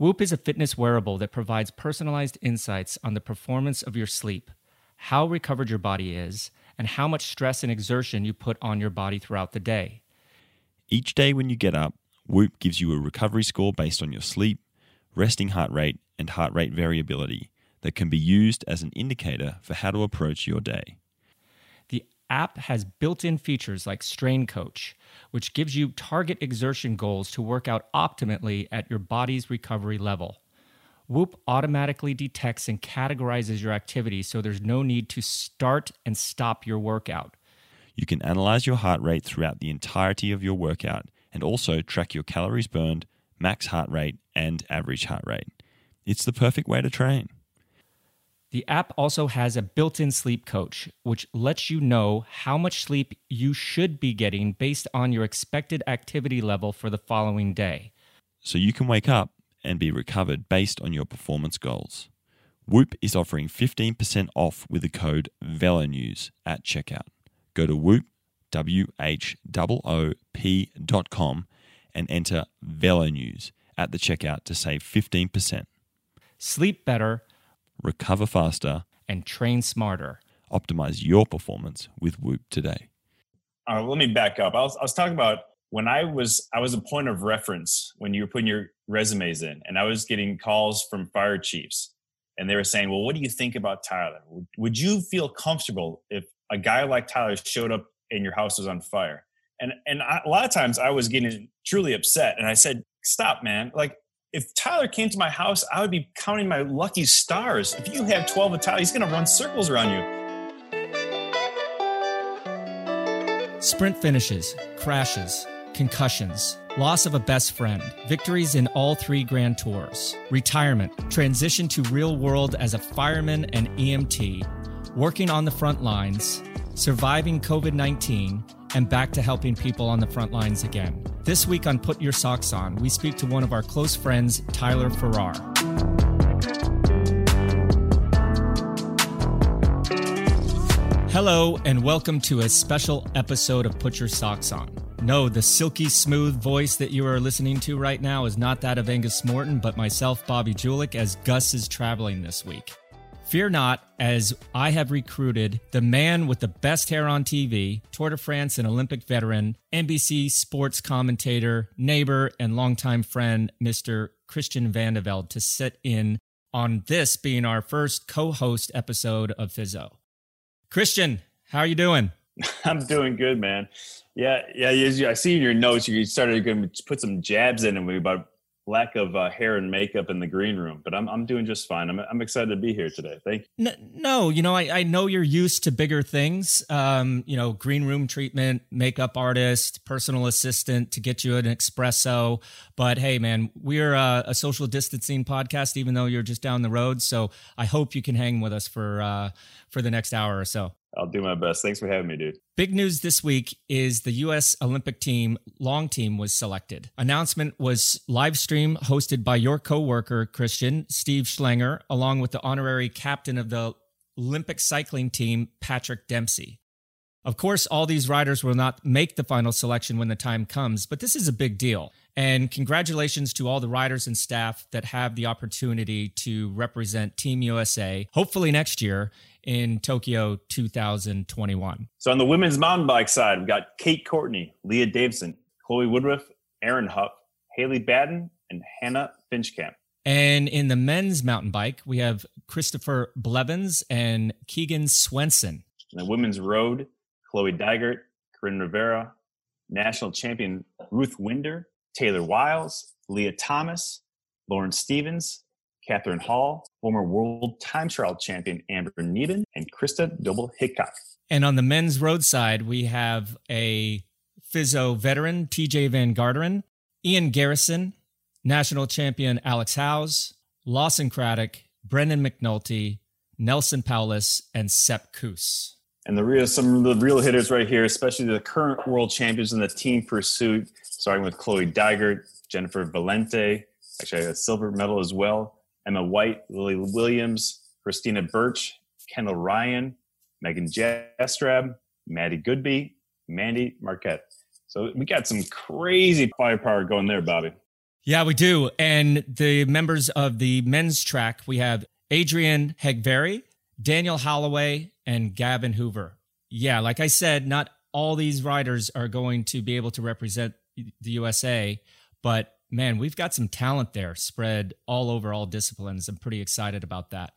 Whoop is a fitness wearable that provides personalized insights on the performance of your sleep, how recovered your body is, and how much stress and exertion you put on your body throughout the day. Each day when you get up, Whoop gives you a recovery score based on your sleep, resting heart rate, and heart rate variability that can be used as an indicator for how to approach your day. App has built in features like Strain Coach, which gives you target exertion goals to work out optimally at your body's recovery level. Whoop automatically detects and categorizes your activity so there's no need to start and stop your workout. You can analyze your heart rate throughout the entirety of your workout and also track your calories burned, max heart rate, and average heart rate. It's the perfect way to train. The app also has a built in sleep coach, which lets you know how much sleep you should be getting based on your expected activity level for the following day. So you can wake up and be recovered based on your performance goals. Whoop is offering 15% off with the code VELONEWS at checkout. Go to Whoop, W-H-O-O-P dot com and enter VELONEWS at the checkout to save 15%. Sleep better Recover faster and train smarter. Optimize your performance with Whoop today. All right, let me back up. I was, I was talking about when I was I was a point of reference when you were putting your resumes in, and I was getting calls from fire chiefs, and they were saying, "Well, what do you think about Tyler? Would, would you feel comfortable if a guy like Tyler showed up and your house was on fire?" And and I, a lot of times I was getting truly upset, and I said, "Stop, man! Like if Tyler came to my house, I would be counting my lucky stars. If you have 12 of Tyler, he's going to run circles around you. Sprint finishes, crashes, concussions, loss of a best friend, victories in all three Grand Tours, retirement, transition to real world as a fireman and EMT, working on the front lines, surviving COVID 19, and back to helping people on the front lines again. This week on Put Your Socks On, we speak to one of our close friends, Tyler Farrar. Hello, and welcome to a special episode of Put Your Socks On. No, the silky smooth voice that you are listening to right now is not that of Angus Morton, but myself, Bobby Julich, as Gus is traveling this week. Fear not, as I have recruited the man with the best hair on TV, Tour de France and Olympic veteran, NBC sports commentator, neighbor, and longtime friend, Mr. Christian Vande Velde, to sit in on this being our first co host episode of Fizzo. Christian, how are you doing? I'm doing good, man. Yeah, yeah. I see in your notes you started to put some jabs in me about lack of uh, hair and makeup in the green room, but I'm I'm doing just fine. I'm I'm excited to be here today. Thank you. No, no you know I, I know you're used to bigger things. Um, you know, green room treatment, makeup artist, personal assistant to get you an espresso. But hey, man, we're a, a social distancing podcast, even though you're just down the road. So I hope you can hang with us for uh, for the next hour or so. I'll do my best. Thanks for having me, dude. Big news this week is the U.S. Olympic team long team was selected. Announcement was live stream hosted by your co-worker Christian Steve Schlanger, along with the honorary captain of the Olympic cycling team Patrick Dempsey. Of course, all these riders will not make the final selection when the time comes, but this is a big deal. And congratulations to all the riders and staff that have the opportunity to represent Team USA, hopefully next year in Tokyo 2021. So on the women's mountain bike side, we've got Kate Courtney, Lea Davison, Chloe Woodruff, Erin Huck, Haley Batten, and Hannah Finchamp. And in the men's mountain bike, we have Christopher Blevins and Keegan Swenson. In the women's road, Chloe Dygert, Coryn Rivera, national champion Ruth Winder, Taylor Wiles, Leah Thomas, Lauren Stephens, Catherine Hall, former world time trial champion Amber Neben, and Krista Doebel-Hickok. And on the men's road side, we have a Fizzo veteran, Tejay van Garderen, Ian Garrison, national champion Alex Howes, Lawson Craddock, Brandon McNulty, Neilson Powless, and Sepp Kuss. And the real some of the real hitters right here, especially the current world champions in the team pursuit, starting with Chloe Dygert, Jennifer Valente, actually a silver medal as well, Emma White, Lily Williams, Christina Birch, Kendall Ryan, Megan Jastrab, Maddie Godby, Mandy Marquardt. So we got some crazy firepower going there, Bobby. Yeah, we do. And the members of the men's track, we have Adrian Hegyvary, Daniel Holloway, and Gavin Hoover. Yeah, like I said, not all these riders are going to be able to represent the USA, but man, we've got some talent there spread all over all disciplines. I'm pretty excited about that.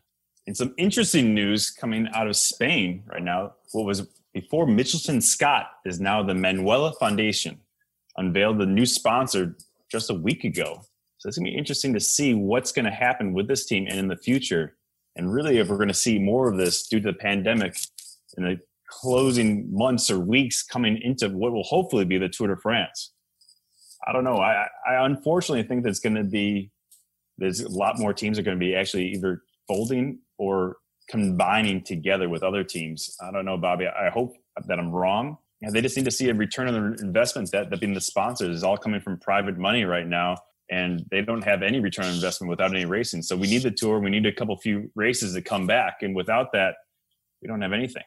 And some interesting news coming out of Spain right now. What was before Mitchelton Scott is now the Manuela Foundation unveiled the new sponsor just a week ago. So it's gonna be interesting to see what's going to happen with this team and in the future. And really, if we're going to see more of this due to the pandemic in the closing months or weeks coming into what will hopefully be the Tour de France. I don't know. I, I unfortunately think that's going to be there's a lot more teams are going to be actually either folding or combining together with other teams. I don't know, Bobby. I hope that I'm wrong. They just need to see a return on their investment. That that being the sponsors is all coming from private money right now, and they don't have any return on investment without any racing. So we need the tour. We need a couple few races to come back, and without that, we don't have anything.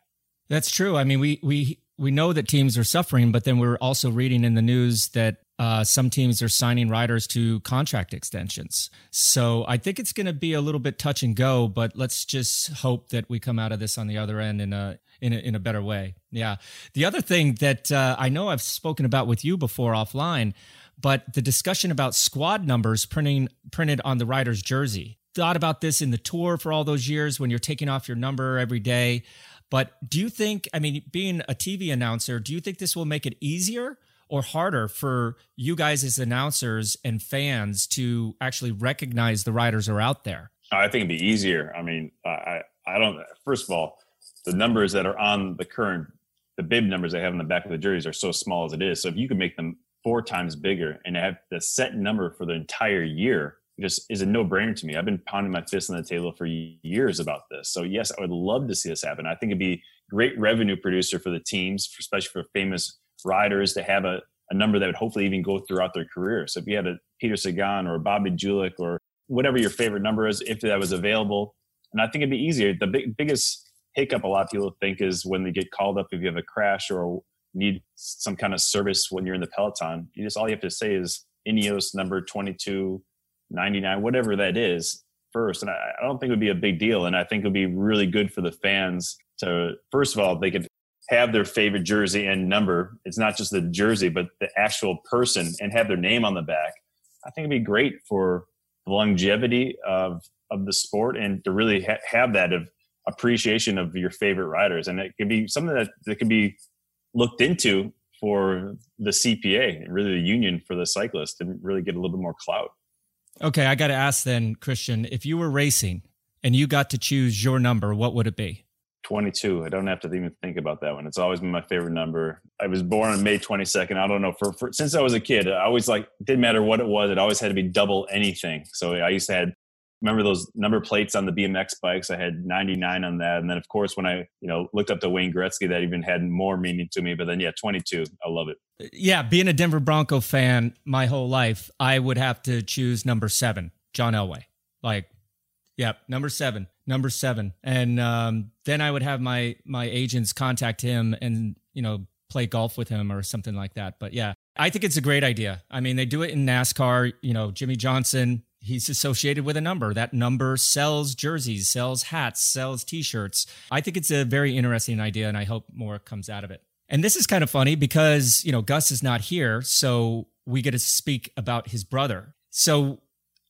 That's true. I mean, we we we know that teams are suffering, but then we're also reading in the news that uh, some teams are signing riders to contract extensions. So I think it's going to be a little bit touch and go, but let's just hope that we come out of this on the other end in a in a, in a better way. Yeah. The other thing that uh, I know I've spoken about with you before offline, but the discussion about squad numbers printing printed on the rider's jersey. Thought about this in the tour for all those years when you're taking off your number every day. But do you think, I mean, being a TV announcer, do you think this will make it easier or harder for you guys as announcers and fans to actually recognize the riders are out there? I think it'd be easier. I mean, I I don't. First of all, the numbers that are on the current the bib numbers they have in the back of the jerseys are so small as it is. So if you could make them four times bigger and have the set number for the entire year, just is a no brainer to me. I've been pounding my fist on the table for years about this. So yes, I would love to see this happen. I think it'd be great revenue producer for the teams, especially for famous riders to have a, a number that would hopefully even go throughout their career. So if you had a Peter Sagan or Bobby Julich or whatever your favorite number is, if that was available, and I think it'd be easier. The big, biggest hiccup a lot of people think is when they get called up if you have a crash or need some kind of service when you're in the peloton. You just all you have to say is Ineos number 22 99, whatever that is, first. And I, I don't think it would be a big deal. And I think it would be really good for the fans to, first of all, they could have their favorite jersey and number. It's not just the jersey, but the actual person and have their name on the back. I think it'd be great for the longevity of of the sport and to really ha- have that of appreciation of your favorite riders. And it could be something that, that could be looked into for the CPA really the union for the cyclists to really get a little bit more clout. Okay, I got to ask then, Christian, if you were racing and you got to choose your number, what would it be? 22. I don't have to even think about that one. It's always been my favorite number. I was born on May 22nd. I don't know for, for since I was a kid, I always like didn't matter what it was. It always had to be double anything. So I used to had remember those number plates on the BMX bikes. I had 99 on that. And then of course, when I, you know, looked up to Wayne Gretzky, that even had more meaning to me. But then, yeah, 22, I love it. Yeah. Being a Denver Bronco fan my whole life, I would have to choose number seven, John Elway. Like, yeah, number seven, number seven. And um, then I would have my, my agents contact him and, you know, play golf with him or something like that. But yeah, I think it's a great idea. I mean, they do it in NASCAR. You know, Jimmie Johnson, he's associated with a number. That number sells jerseys, sells hats, sells t-shirts. I think it's a very interesting idea and I hope more comes out of it. And this is kind of funny because, you know, Gus is not here, so we get to speak about his brother. So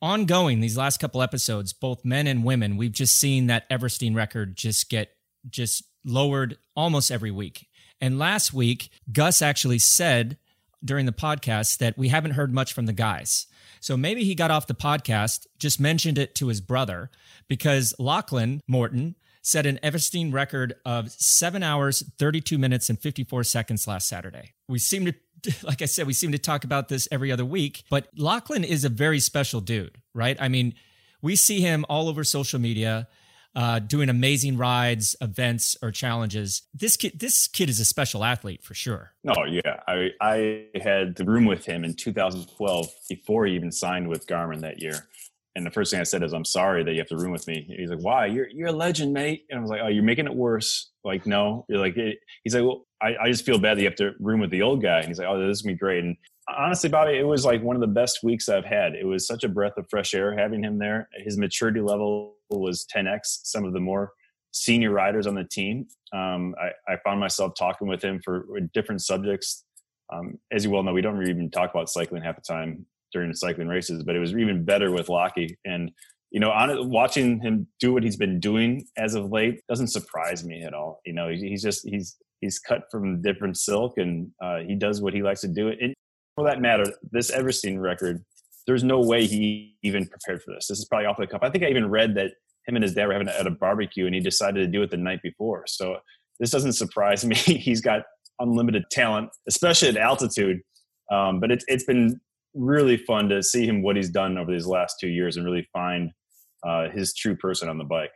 ongoing these last couple episodes, both men and women, we've just seen that Everesting record just get just lowered almost every week. And last week, Gus actually said during the podcast that we haven't heard much from the guys. So maybe he got off the podcast, just mentioned it to his brother, because Lachlan Morton set an Everesting record of seven hours, 32 minutes, and 54 seconds last Saturday. We seem to, like I said, we seem to talk about this every other week, but Lachlan is a very special dude, right? I mean, we see him all over social media uh, doing amazing rides, events, or challenges. This kid, this kid is a special athlete for sure. Oh yeah, I I had the room with him in 2012 before he even signed with Garmin that year. And the first thing I said is, "I'm sorry that you have to room with me." He's like, "Why? You're you're a legend, mate." And I was like, "Oh, you're making it worse." Like, no, you're like. It. He's like, "Well, I, I just feel bad that you have to room with the old guy." And he's like, "Oh, this is gonna be great." And honestly, Bobby, it was like one of the best weeks I've had. It was such a breath of fresh air having him there. His maturity level was 10x some of the more senior riders on the team. Um, I, I, found myself talking with him for different subjects. Um, as you well know, we don't even talk about cycling half the time during cycling races, but it was even better with Lockie. And you know, on watching him do what he's been doing as of late doesn't surprise me at all. You know, he's just he's he's cut from different silk, and uh, he does what he likes to do. And for that matter, this Everesting record, there's no way he even prepared for this. This is probably off the cuff. I think I even read that him and his dad were having at a barbecue, and he decided to do it the night before. So this doesn't surprise me. he's got unlimited talent, especially at altitude. Um, but it's it's been really fun to see him what he's done over these last two years and really find uh, his true person on the bike.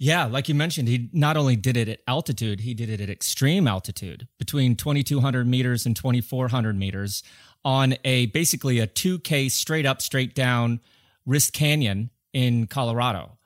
Yeah, like you mentioned, he not only did it at altitude, he did it at extreme altitude between 2200 meters and 2400 meters on a basically a 2K straight up, straight down Rist Canyon in Colorado.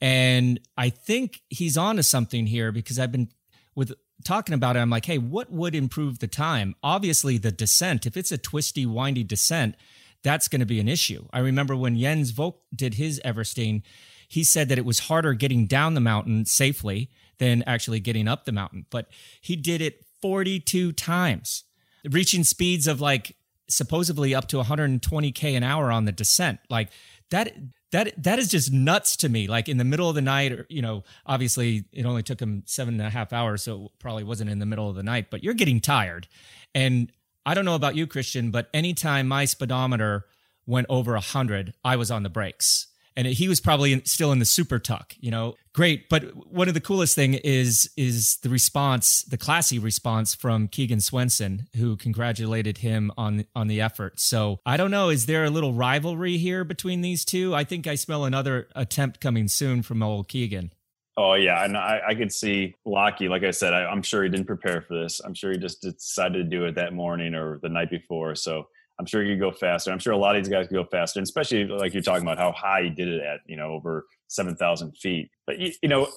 And I think he's on to something here because I've been with talking about it. I'm like, hey, what would improve the time? Obviously, the descent. If it's a twisty, windy descent, that's going to be an issue. I remember when Jens Voigt did his Everesting he said that it was harder getting down the mountain safely than actually getting up the mountain. But he did it 42 times, reaching speeds of like supposedly up to 120k an hour on the descent. Like that that that is just nuts to me. Like in the middle of the night, or you know, obviously it only took him seven and a half hours, so probably wasn't in the middle of the night. But you're getting tired, and I don't know about you, Christian, but anytime my speedometer went over a hundred, I was on the brakes and he was probably still in the super tuck you know great but one of the coolest thing is is the response the classy response from keegan swenson who congratulated him on on the effort so i don't know is there a little rivalry here between these two i think i smell another attempt coming soon from old keegan Oh yeah, and I, I could see Lockie. Like I said, I, am sure he didn't prepare for this. I'm sure he just decided to do it that morning or the night before. So I'm sure you could go faster. I'm sure a lot of these guys could go faster, and especially like you're talking about how high he did it at, you know, over 7,000 feet. But, you, you know,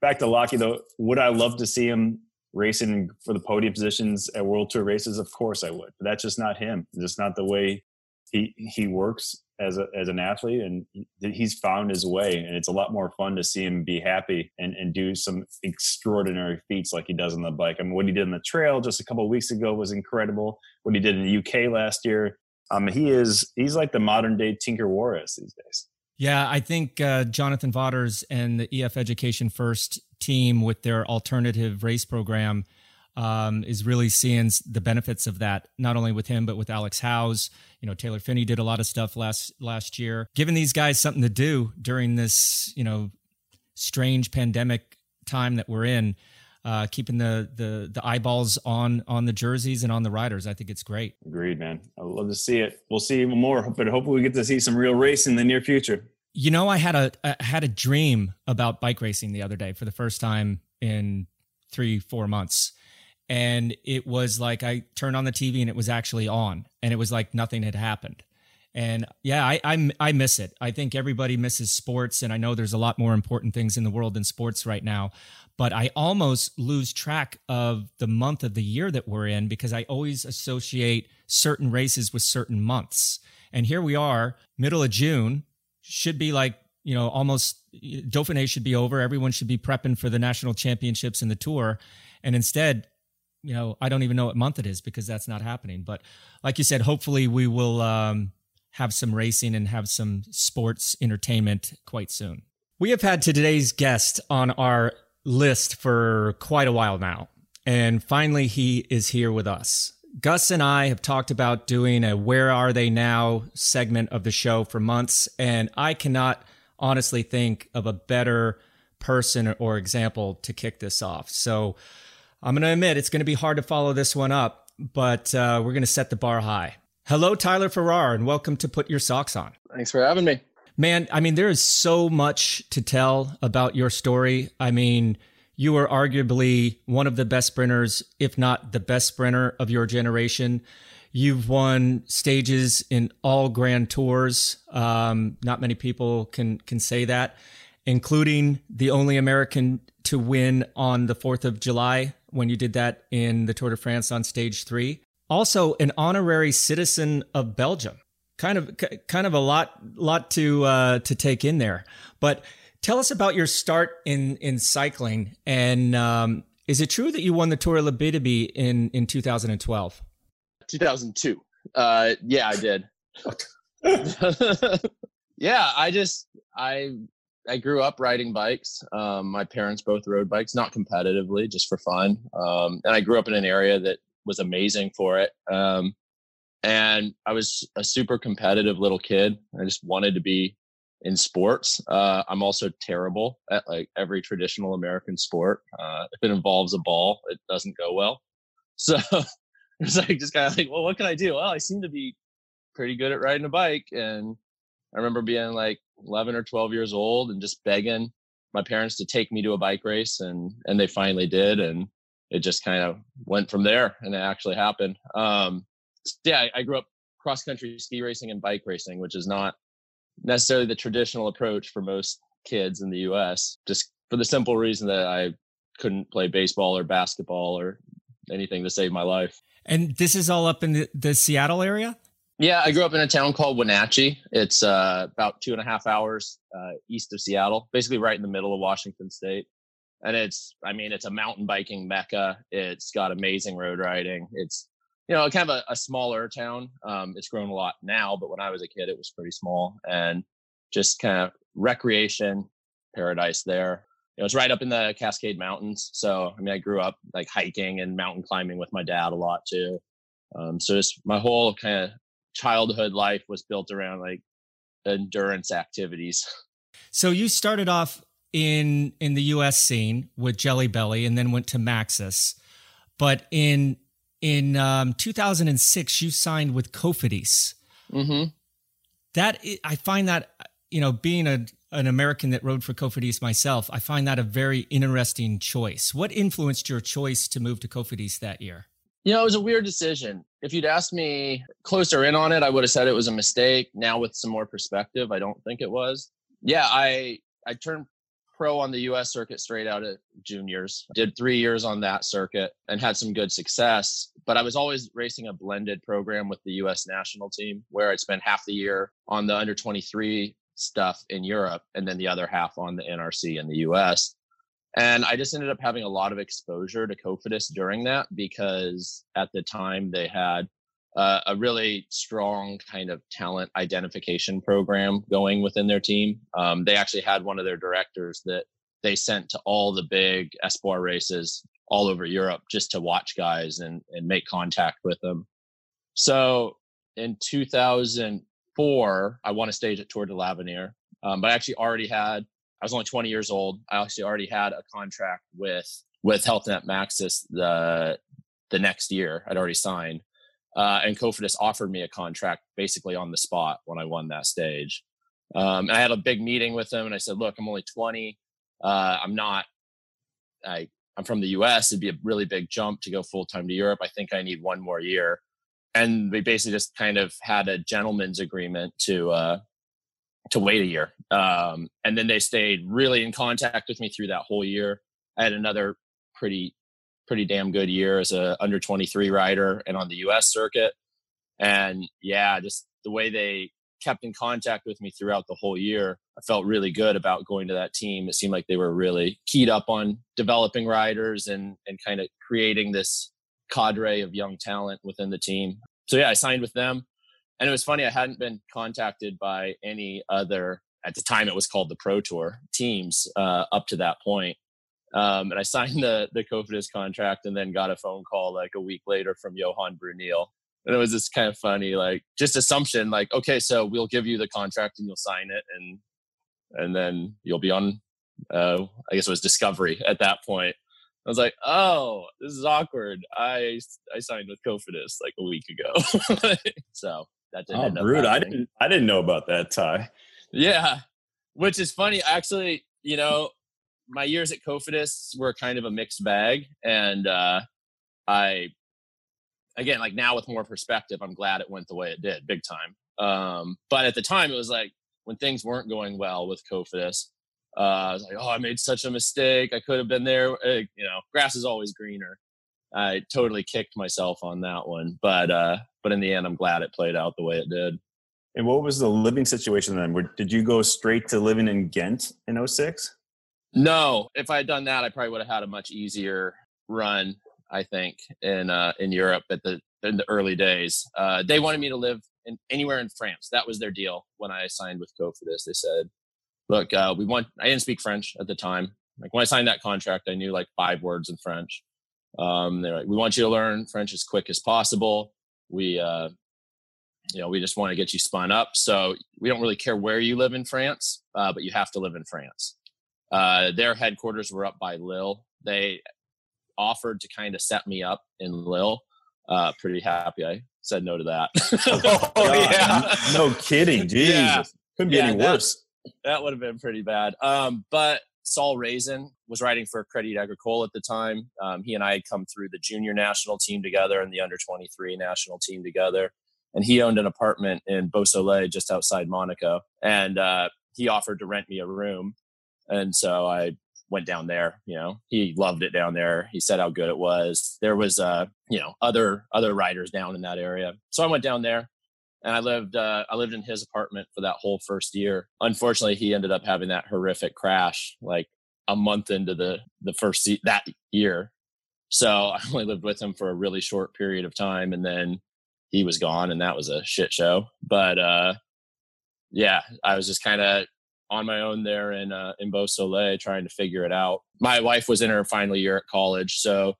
back to Lockie, though, would I love to see him racing for the podium positions at World Tour races? Of course I would. But that's just not him. It's just not the way he he works as a, as an athlete and he's found his way and it's a lot more fun to see him be happy and, and do some extraordinary feats like he does on the bike. I mean, what he did in the trail just a couple weeks ago was incredible. What he did in the UK last year, um, he is he's like the modern day Tinker Juarez these days. Yeah, I think uh, Jonathan Vaughters and the EF Education First team with their alternative race program um, is really seeing the benefits of that, not only with him but with Alex Howes. You know, Taylor Phinney did a lot of stuff last last year, giving these guys something to do during this you know strange pandemic time that we're in. Uh, keeping the, the the eyeballs on on the jerseys and on the riders. I think it's great. Agreed, man. I would love to see it. We'll see even more, but hopefully we get to see some real race in the near future. You know, I had a I had a dream about bike racing the other day for the first time in three four months and it was like I turned on the TV and it was actually on, and it was like nothing had happened. And yeah, I, I, I miss it. I think everybody misses sports, and I know there's a lot more important things in the world than sports right now. But I almost lose track of the month of the year that we're in because I always associate certain races with certain months. And here we are, middle of June, should be like you know almost Dauphiné should be over. Everyone should be prepping for the national championships and the tour, and instead you know, I don't even know what month it is because that's not happening. But like you said, hopefully we will um, have some racing and have some sports entertainment quite soon. We have had today's guest on our list for quite a while now. And finally, he is here with us. Gus and I have talked about doing a Where Are They Now segment of the show for months. And I cannot honestly think of a better person or example to kick this off. So, I'm going to admit it's going to be hard to follow this one up, but uh, we're going to set the bar high. Hello, Tyler Farrar, and welcome to Put Your Socks On. Thanks for having me. Man, I mean, there is so much to tell about your story. I mean, you were arguably one of the best sprinters, if not the best sprinter of your generation. You've won stages in all grand tours. Um, not many people can can say that, including the only American to win on the 4th of July when you did that in the Tour de France on stage three. also an honorary citizen of Belgium. Kind of, kind of a lot, lot to uh, to take in there. But tell us about your start in in cycling, and um, is it true that you won the Tour of L'Abitibi in in 2012? 2002. Uh, yeah, I did. yeah, I just I I grew up riding bikes. Um, my parents both rode bikes, not competitively, just for fun. Um, and I grew up in an area that was amazing for it. Um, and I was a super competitive little kid. I just wanted to be in sports. Uh, I'm also terrible at like every traditional American sport. Uh, if it involves a ball, it doesn't go well. So it's like just kind of like, well, what can I do? Well, I seem to be pretty good at riding a bike, and I remember being like 11 or 12 years old and just begging my parents to take me to a bike race and and they finally did and it just kind of went from there and it actually happened. Um yeah I, I grew up cross country ski racing and bike racing which is not necessarily the traditional approach for most kids in the us just for the simple reason that i couldn't play baseball or basketball or anything to save my life. And this is all up in the, the seattle area yeah, I grew up in a town called Wenatchee. It's uh, about two and a half hours uh, east of Seattle, basically right in the middle of Washington State. And it's, I mean, it's a mountain biking mecca. It's got amazing road riding. It's, you know, kind of a, a smaller town. Um, it's grown a lot now, but when I was a kid, it was pretty small and just kind of recreation paradise there. You know, it's right up in the Cascade Mountains. So, I mean, I grew up like hiking and mountain climbing with my dad a lot too. Um, so just my whole kind of childhood life was built around like endurance activities. So you started off in in the US scene with Jelly Belly and then went to Maxxis. But in in um, 2006 you signed with Cofidis. Mm-hmm. That I find that you know being a an American that rode for Cofidis myself, I find that a very interesting choice. What influenced your choice to move to Cofidis that year? You know, it was a weird decision. If you'd asked me closer in on it, I would have said it was a mistake. Now, with some more perspective, I don't think it was. Yeah, I I turned pro on the U.S. circuit straight out of juniors. Did three years on that circuit and had some good success. But I was always racing a blended program with the U.S. national team, where I'd spend half the year on the under 23 stuff in Europe and then the other half on the NRC in the U.S. And I just ended up having a lot of exposure to Cofidis during that because at the time they had uh, a really strong kind of talent identification program going within their team. Um, they actually had one of their directors that they sent to all the big Espoir races all over Europe just to watch guys and, and make contact with them. So in 2004, I won a stage at Tour de l'Avenir, um, but I actually already had I was only 20 years old. I actually already had a contract with with Health Net Maxxis the the next year. I'd already signed, uh, and Cofidis offered me a contract basically on the spot when I won that stage. Um, I had a big meeting with them, and I said, "Look, I'm only 20. Uh, I'm not. I I'm from the U.S. It'd be a really big jump to go full time to Europe. I think I need one more year." And we basically just kind of had a gentleman's agreement to uh, to wait a year. Um, and then they stayed really in contact with me through that whole year. I had another pretty, pretty damn good year as a under 23 rider and on the US circuit. And yeah, just the way they kept in contact with me throughout the whole year, I felt really good about going to that team. It seemed like they were really keyed up on developing riders and, and kind of creating this cadre of young talent within the team. So yeah, I signed with them and it was funny, I hadn't been contacted by any other, at the time it was called the Pro Tour teams uh, up to that point. Um, and I signed the, the Cofidis contract and then got a phone call like a week later from Johan Bruyneel. And it was just kind of funny, like just assumption, like, okay, so we'll give you the contract and you'll sign it and and then you'll be on uh, I guess it was Discovery at that point. I was like, oh, this is awkward. I I signed with Cofidis like a week ago. so that didn't oh, rude. I didn't I didn't know about that tie. Yeah. Which is funny. Actually, you know, my years at Cofidis were kind of a mixed bag. And uh I again, like now with more perspective, I'm glad it went the way it did, big time. Um, but at the time it was like when things weren't going well with Cofidis, uh, I was like, oh, I made such a mistake. I could have been there. Uh, you know, grass is always greener. I totally kicked myself on that one. But uh, but in the end, I'm glad it played out the way it did. And what was the living situation then? Where, did you go straight to living in Ghent in 06? No, if I had done that, I probably would have had a much easier run. I think in uh, in Europe at the in the early days, uh, they wanted me to live in, anywhere in France. That was their deal when I signed with Cofidis. They said, "Look, uh, we want." I didn't speak French at the time. Like when I signed that contract, I knew like five words in French. Um, they're like, "We want you to learn French as quick as possible. We, uh, you know, we just want to get you spun up. So we don't really care where you live in France, uh, but you have to live in France." Uh, their headquarters were up by Lille. They offered to kind of set me up in Lille. Uh, pretty happy I said no to that. oh, yeah. No kidding. Jesus. Yeah. Couldn't be yeah, any worse. That, that would have been pretty bad. Um, but Saul Raisin was writing for Credit Agricole at the time. Um, he and I had come through the junior national team together and the under 23 national team together. And he owned an apartment in Beausoleil just outside Monaco. And uh, he offered to rent me a room. And so I went down there you know he loved it down there he said how good it was there was uh you know other other riders down in that area so i went down there and i lived uh i lived in his apartment for that whole first year unfortunately he ended up having that horrific crash like a month into the the first se- that year so i only lived with him for a really short period of time and then he was gone and that was a shit show but uh yeah i was just kind of on my own there in uh, in Beausoleil trying to figure it out. My wife was in her final year at college, so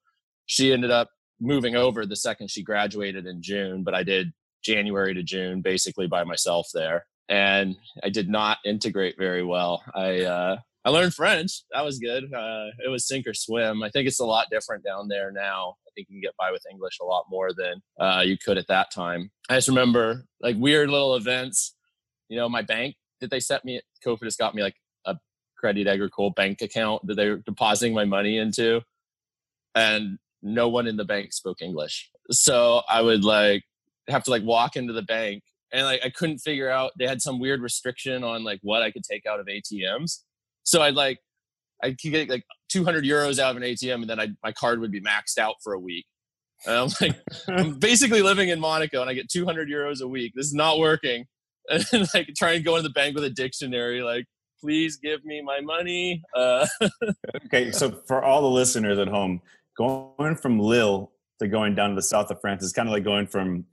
she ended up moving over the second she graduated in June. But I did January to June basically by myself there, and I did not integrate very well. I uh, I learned French. That was good. Uh, it was sink or swim. I think it's a lot different down there now. I think you can get by with English a lot more than uh, you could at that time. I just remember like weird little events. You know, my bank did they set me? Cofidis got me like a Credit Agricole bank account that they were depositing my money into, and no one in the bank spoke English. So I would like have to like walk into the bank and like I couldn't figure out they had some weird restriction on like what I could take out of ATMs. So I'd like I could get like 200 euros out of an ATM and then I my card would be maxed out for a week. And I'm like I'm basically living in Monaco and I get 200 euros a week. This is not working. and like try and go into the bank with a dictionary, like, please give me my money. Uh, okay, so for all the listeners at home, going from Lille to going down to the south of France is kind of like going from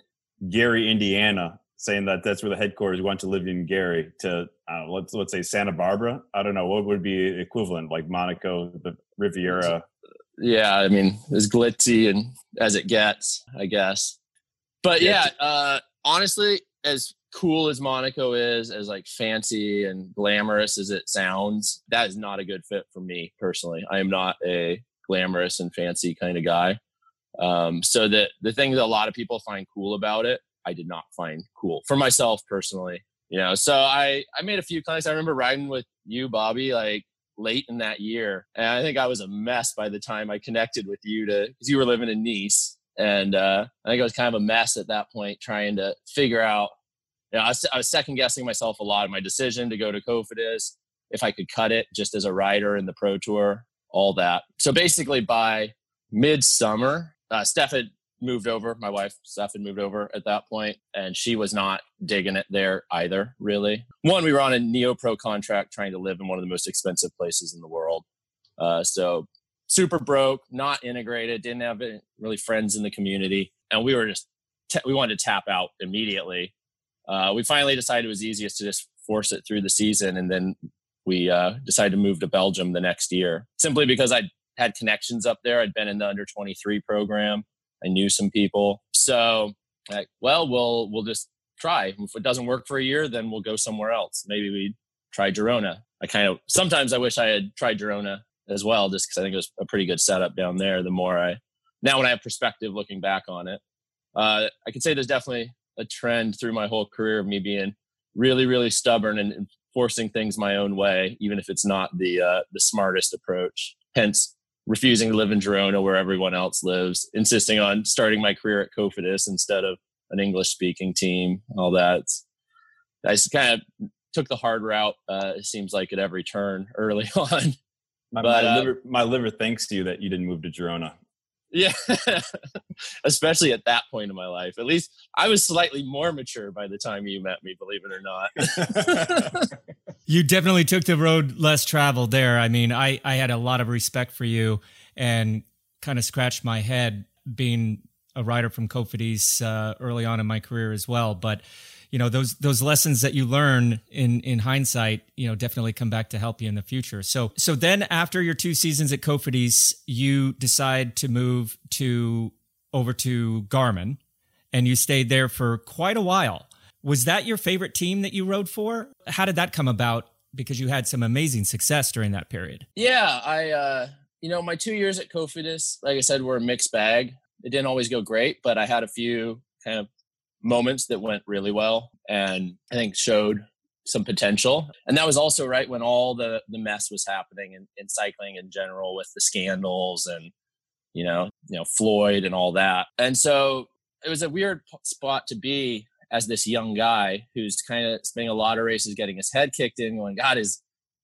Gary, Indiana, saying that that's where the headquarters want to live in Gary to uh, let's let's say Santa Barbara. I don't know what would be equivalent, like Monaco, the Riviera. Yeah, I mean, as glitzy and as it gets, I guess. But yeah, uh, honestly, as cool as Monaco is, as like fancy and glamorous as it sounds, that is not a good fit for me personally. I am not a glamorous and fancy kind of guy. Um, so the the thing that a lot of people find cool about it, I did not find cool for myself personally. You know, so I I made a few clients. I remember riding with you, Bobby, like late in that year, and I think I was a mess by the time I connected with you to because you were living in Nice, and uh, I think I was kind of a mess at that point trying to figure out you know, I was, I was second guessing myself a lot of my decision to go to Cofidis, if I could cut it just as a rider in the Pro Tour, all that. So basically, by midsummer, uh, Steph had moved over. My wife, Steph, had moved over at that point, and she was not digging it there either, really. One, we were on a Neo Pro contract trying to live in one of the most expensive places in the world. Uh, so super broke, not integrated, didn't have really friends in the community. And we were just, t- we wanted to tap out immediately uh, we finally decided it was easiest to just force it through the season, and then we uh, decided to move to Belgium the next year, simply because I had connections up there. I'd been in the under 23 program. I knew some people, so like, well, we'll we'll just try. If it doesn't work for a year, then we'll go somewhere else. Maybe we try Girona. I kind of sometimes I wish I had tried Girona as well, just because I think it was a pretty good setup down there. The more I now when I have perspective looking back on it, uh, I can say there's definitely a trend through my whole career of me being really, really stubborn and forcing things my own way, even if it's not the uh, the smartest approach. Hence, refusing to live in Girona where everyone else lives, insisting on starting my career at Cofidis instead of an English speaking team. All that. I just kind of took the hard route. Uh, it seems like at every turn early on. My, but, my, uh, liver, my liver thanks to you that you didn't move to Girona. Yeah, especially at that point in my life. At least I was slightly more mature by the time you met me, believe it or not. you definitely took the road less traveled there. I mean, I, I had a lot of respect for you and kind of scratched my head being a rider from Cofidis uh, early on in my career as well. But you know those those lessons that you learn in in hindsight you know definitely come back to help you in the future so so then after your two seasons at Cofidis you decide to move to over to Garmin and you stayed there for quite a while was that your favorite team that you rode for how did that come about because you had some amazing success during that period yeah i uh you know my two years at Cofidis like i said were a mixed bag it didn't always go great but i had a few kind of moments that went really well and I think showed some potential. And that was also right when all the the mess was happening in, in cycling in general with the scandals and you know, you know, Floyd and all that. And so it was a weird spot to be as this young guy who's kind of spending a lot of races getting his head kicked in, going, God, is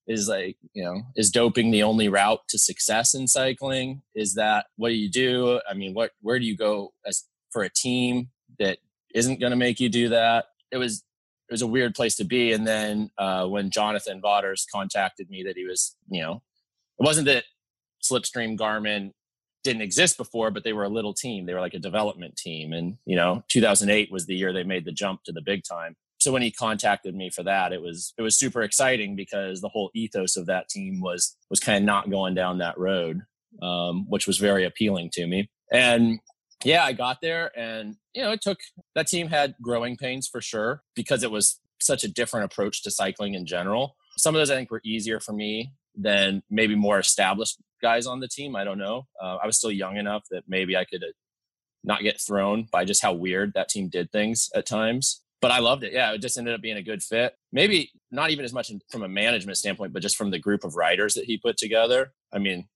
is like, you know, is doping the only route to success in cycling? Is that what do you do? I mean, what where do you go as for a team that isn't going to make you do that. It was it was a weird place to be. And then uh, when Jonathan Vaughters contacted me that he was, you know, it wasn't that Slipstream Garmin didn't exist before, but they were a little team. They were like a development team. And, you know, 2008 was the year they made the jump to the big time. So when he contacted me for that, it was it was super exciting because the whole ethos of that team was was kind of not going down that road, um, which was very appealing to me. And yeah, I got there and, you know, it took that team had growing pains for sure because it was such a different approach to cycling in general. Some of those I think were easier for me than maybe more established guys on the team. I don't know. Uh, I was still young enough that maybe I could not get thrown by just how weird that team did things at times. But I loved it. Yeah, it just ended up being a good fit. Maybe not even as much from a management standpoint, but just from the group of writers that he put together. I mean,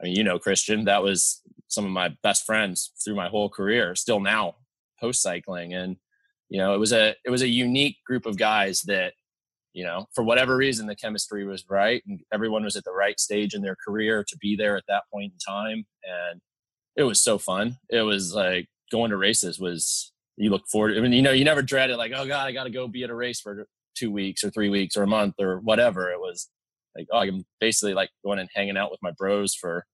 I mean, you know, Christian, that was some of my best friends through my whole career, still now post cycling. And, you know, it was a it was a unique group of guys that, you know, for whatever reason the chemistry was right and everyone was at the right stage in their career to be there at that point in time. And it was so fun. It was like going to races was you look forward I mean, you know, you never dread it like, oh God, I gotta go be at a race for two weeks or three weeks or a month or whatever. It was like oh i'm basically like going and hanging out with my bros for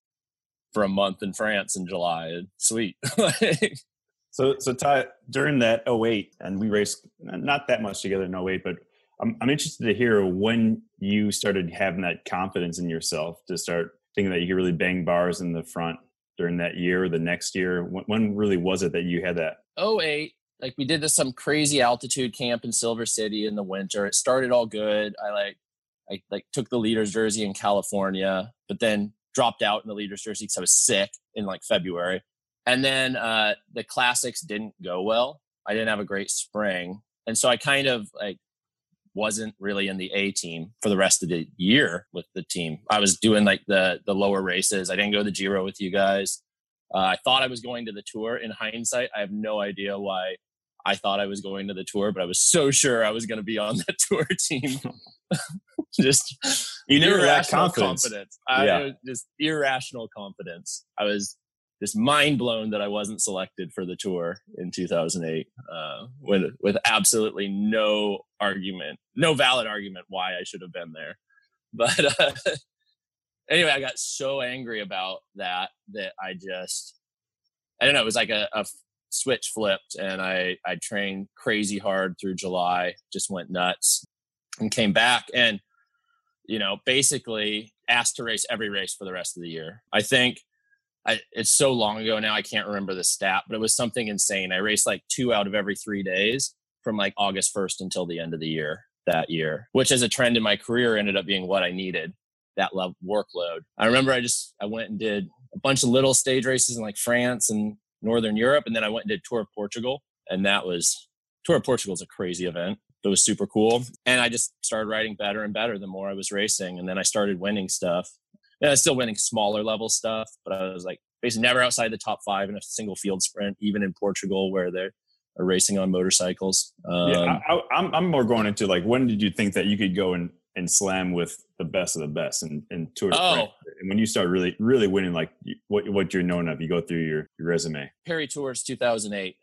for a month in france in july sweet so so ty during that 08 and we raced not that much together in 08 but I'm, I'm interested to hear when you started having that confidence in yourself to start thinking that you could really bang bars in the front during that year or the next year. When, when really was it that you had that? 08 like we did this some crazy altitude camp in silver city in the winter. It started all good. I like I like took the leaders jersey in California, but then dropped out in the leaders jersey because I was sick in like February. And then uh, the classics didn't go well. I didn't have a great spring, and so I kind of like wasn't really in the A team for the rest of the year with the team. I was doing like the the lower races. I didn't go to the Giro with you guys. Uh, I thought I was going to the tour. In hindsight, I have no idea why I thought I was going to the tour, but I was so sure I was going to be on the tour team. just you never irrational confidence. confidence. I, yeah. just irrational confidence. I was just mind blown that I wasn't selected for the tour in 2008, uh, with with absolutely no argument, no valid argument why I should have been there. But uh, anyway, I got so angry about that that I just I don't know. It was like a, a switch flipped, and I I trained crazy hard through July, just went nuts, and came back and you know, basically asked to race every race for the rest of the year. I think I, it's so long ago now, I can't remember the stat, but it was something insane. I raced like two out of every three days from like August 1st until the end of the year that year, which as a trend in my career ended up being what I needed that workload. I remember I just, I went and did a bunch of little stage races in like France and Northern Europe. And then I went and did Tour of Portugal. And that was, Tour of Portugal is a crazy event that was super cool. And I just started riding better and better the more I was racing. And then I started winning stuff. And I was still winning smaller level stuff, but I was like basically never outside the top five in a single field sprint, even in Portugal where they're racing on motorcycles. Um, yeah, I, I'm, I'm more going into like, when did you think that you could go and, and slam with the best of the best and, and Tour de oh. And when you start really, really winning, like what what you're known of. You go through your, your resume. Paris Tours 2008.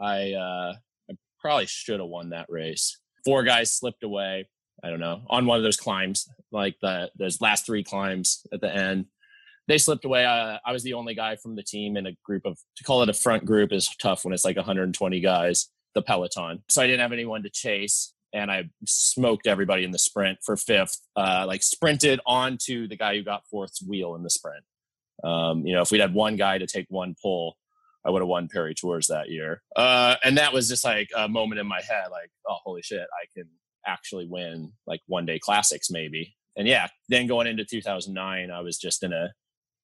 I uh, I probably should have won that race. Four guys slipped away. I don't know on one of those climbs, like the those last three climbs at the end. They slipped away. Uh, I was the only guy from the team in a group of to call it a front group is tough when it's like 120 guys. The peloton, so I didn't have anyone to chase and I smoked everybody in the sprint for fifth. Uh, like sprinted onto the guy who got fourth's wheel in the sprint. Um, you know, if we'd had one guy to take one pull, I would have won Paris Tours that year. Uh, and that was just like a moment in my head, like, oh, holy shit, I can actually win like one day classics maybe. And yeah, then going into 2009, I was just in a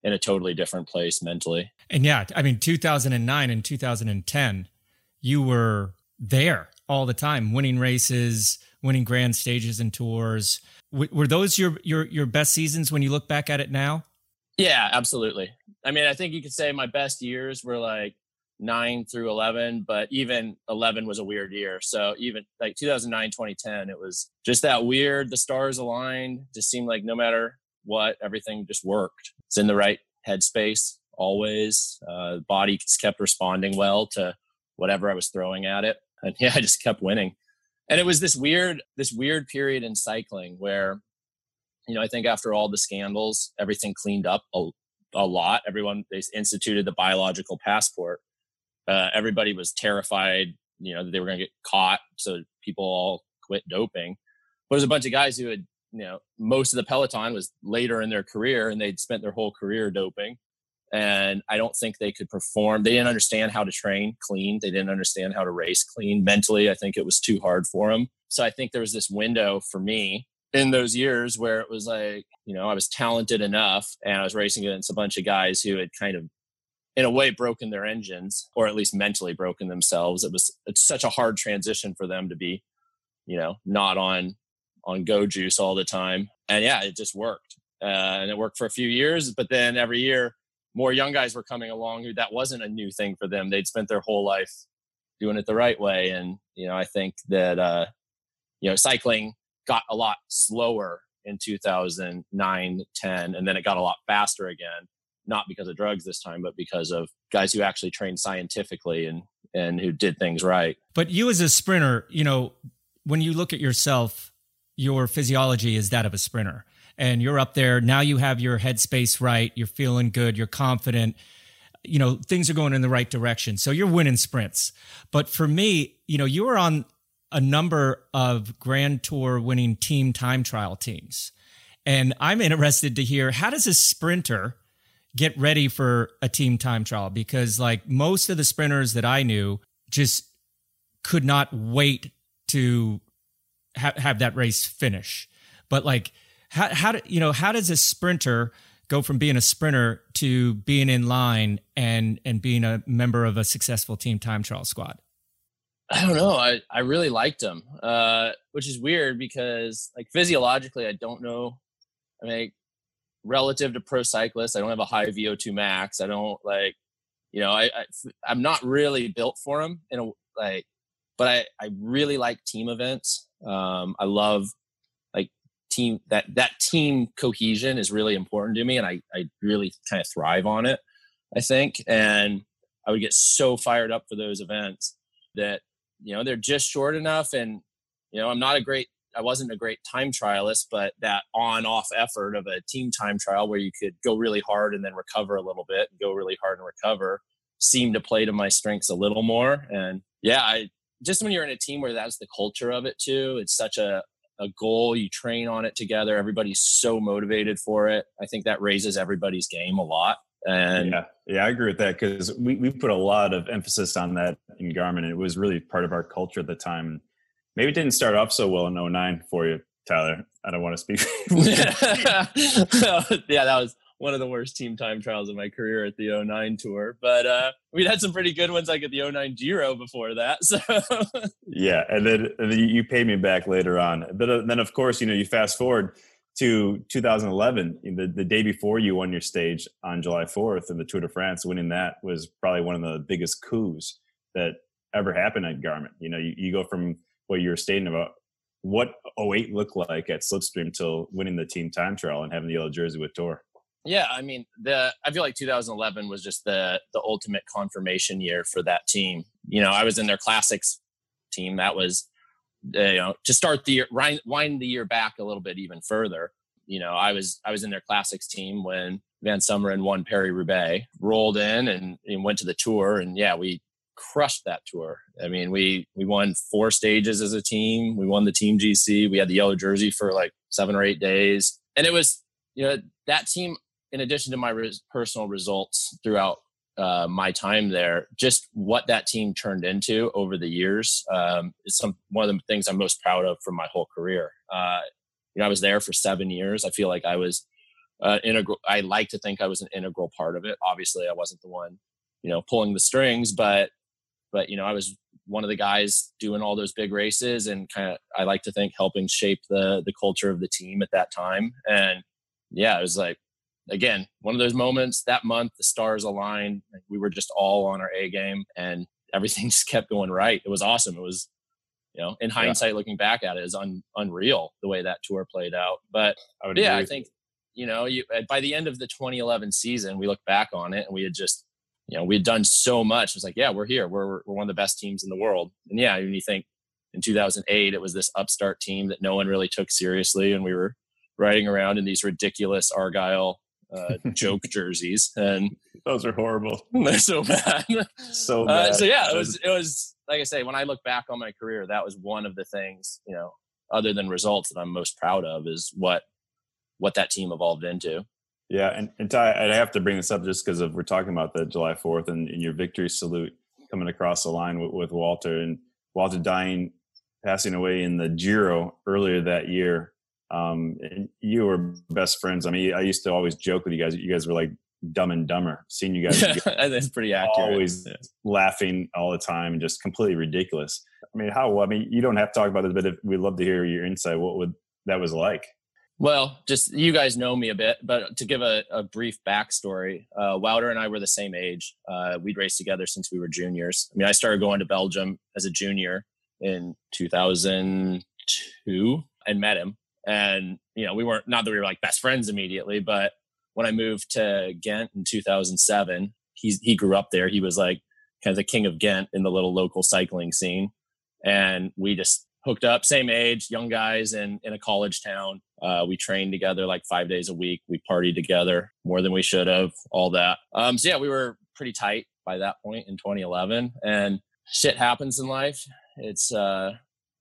in a totally different place mentally. And yeah, I mean, 2009 and 2010, you were there all the time, winning races, winning grand stages and tours. W- were those your your your best seasons when you look back at it now? Yeah, absolutely. I mean, I think you could say my best years were like nine through 11, but even 11 was a weird year. So even like 2009, 2010, it was just that weird. The stars aligned, just seemed like no matter what, everything just worked. It's in the right headspace always. Uh, body kept responding well to whatever I was throwing at it. And yeah, I just kept winning. And it was this weird, this weird period in cycling where you know, I think after all the scandals, everything cleaned up a, a lot. Everyone they instituted the biological passport. Uh, everybody was terrified, you know, that they were going to get caught, so people all quit doping. But there's a bunch of guys who had, you know, most of the peloton was later in their career, and they'd spent their whole career doping. And I don't think they could perform. They didn't understand how to train clean. They didn't understand how to race clean. Mentally, I think it was too hard for them. So I think there was this window for me in those years where it was like, you know, I was talented enough and I was racing against a bunch of guys who had kind of, in a way, broken their engines or at least mentally broken themselves. It was it's such a hard transition for them to be, you know, not on on go juice all the time. And yeah, it just worked. Uh, and it worked for a few years, but then every year more young guys were coming along who that wasn't a new thing for them. They'd spent their whole life doing it the right way. And, you know, I think that, uh, you know, cycling got a lot slower in 2009 10 and then it got a lot faster again not because of drugs this time but because of guys who actually trained scientifically and and who did things right. But you as a sprinter you know when you look at yourself your physiology is that of a sprinter. And you're up there now you have your headspace right you're feeling good you're confident you know things are going in the right direction. So you're winning sprints. But for me you know you were on a number of Grand Tour winning team time trial teams. And I'm interested to hear how does a sprinter get ready for a team time trial? Because like most of the sprinters that I knew just could not wait to ha- have that race finish. But like how how do you know how does a sprinter go from being a sprinter to being in line and and being a member of a successful team time trial squad? I don't know. I, I really liked him, uh, which is weird because like physiologically, I don't know. I mean, relative to pro cyclists, I don't have a high VO2 max. I don't like, you know, I, I am not really built for them in a like, but I I really like team events. Um, I love like team that that team cohesion is really important to me, and I I really kind of thrive on it. I think, and I would get so fired up for those events that you know they're just short enough and you know i'm not a great i wasn't a great time trialist but that on off effort of a team time trial where you could go really hard and then recover a little bit and go really hard and recover seemed to play to my strengths a little more and yeah i just when you're in a team where that's the culture of it too it's such a a goal you train on it together everybody's so motivated for it i think that raises everybody's game a lot and yeah, yeah, I agree with that because we, we put a lot of emphasis on that in Garmin. It was really part of our culture at the time. Maybe it didn't start off so well in 09 for you, Tyler. I don't want to speak. yeah, that was one of the worst team time trials of my career at the 09 tour. But uh, we'd had some pretty good ones like at the 09 Giro before that. So yeah, and then, and then you paid me back later on. But uh, then, of course, you know, you fast forward to 2011, the, the day before you won your stage on July 4th in the Tour de France, winning that was probably one of the biggest coups that ever happened at Garmin. You know, you, you go from what you were stating about what 08 looked like at Slipstream till winning the team time trial and having the yellow jersey with Tour. Yeah, I mean, the I feel like 2011 was just the the ultimate confirmation year for that team. You know, I was in their classics team. That was uh, you know to start the year, wind the year back a little bit even further. You know, I was I was in their classics team when Vansummeren won Paris-Roubaix, rolled in and, and went to the tour, and yeah, we crushed that tour. I mean, we we won four stages as a team. We won the team GC. We had the yellow jersey for like seven or eight days, and it was you know that team. In addition to my res- personal results throughout uh, my time there, just what that team turned into over the years um, is some one of the things I'm most proud of from my whole career. Uh, you know, I was there for seven years. I feel like I was uh, integral. I like to think I was an integral part of it. Obviously, I wasn't the one, you know, pulling the strings, but but you know, I was one of the guys doing all those big races, and kind of I like to think helping shape the the culture of the team at that time. And yeah, it was like again one of those moments that month the stars aligned. We were just all on our A game, and everything just kept going right. It was awesome. It was you know in hindsight yeah. looking back at it is un, unreal the way that tour played out but I yeah i think you know, you by the end of the 2011 season, we look back on it and we had just, you know, we had done so much. It was like, yeah, we're here. We're we're one of the best teams in the world. And yeah, when you think in 2008, it was this upstart team that no one really took seriously, and we were riding around in these ridiculous Argyle uh, joke jerseys, and those are horrible. They're so bad. so bad. Uh, so yeah, it was it was like I say, when I look back on my career, that was one of the things, you know, other than results that I'm most proud of is what what that team evolved into. Yeah, and, and Ty, I have to bring this up just because of we're talking about the July Fourth and, and, your victory salute coming across the line with, with Wouter and Wouter dying, passing away in the Giro earlier that year. Um, and you were best friends. I mean, I used to always joke with you guys. You guys were like dumb and dumber. Seeing you guys, that's pretty accurate. Always yeah. laughing all the time and just completely ridiculous. I mean, how? I mean, you don't have to talk about this, but if, we'd love to hear your insight. What would that was like? Well, just you guys know me a bit, but to give a, a brief backstory, uh, and I were the same age. Uh, we'd raced together since we were juniors. I mean, I started going to Belgium as a junior in 2002 and met him. And, you know, we weren't, not that we were like best friends immediately, but when I moved to Ghent in 2007, he's, he grew up there. He was like kind of the king of Ghent in the little local cycling scene. And we just hooked up, same age, young guys in, in a college town uh, we trained together like five days a week. We partied together more than we should have, all that. Um, so yeah, we were pretty tight by that point in 2011. And shit happens in life. It's, uh,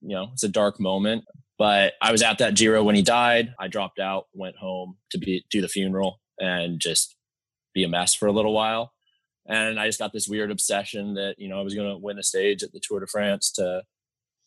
you know, it's a dark moment. But I was at that Giro when he died. I dropped out, went home to be do the funeral, and just be a mess for a little while. And I just got this weird obsession that you know I was going to win a stage at the Tour de France to,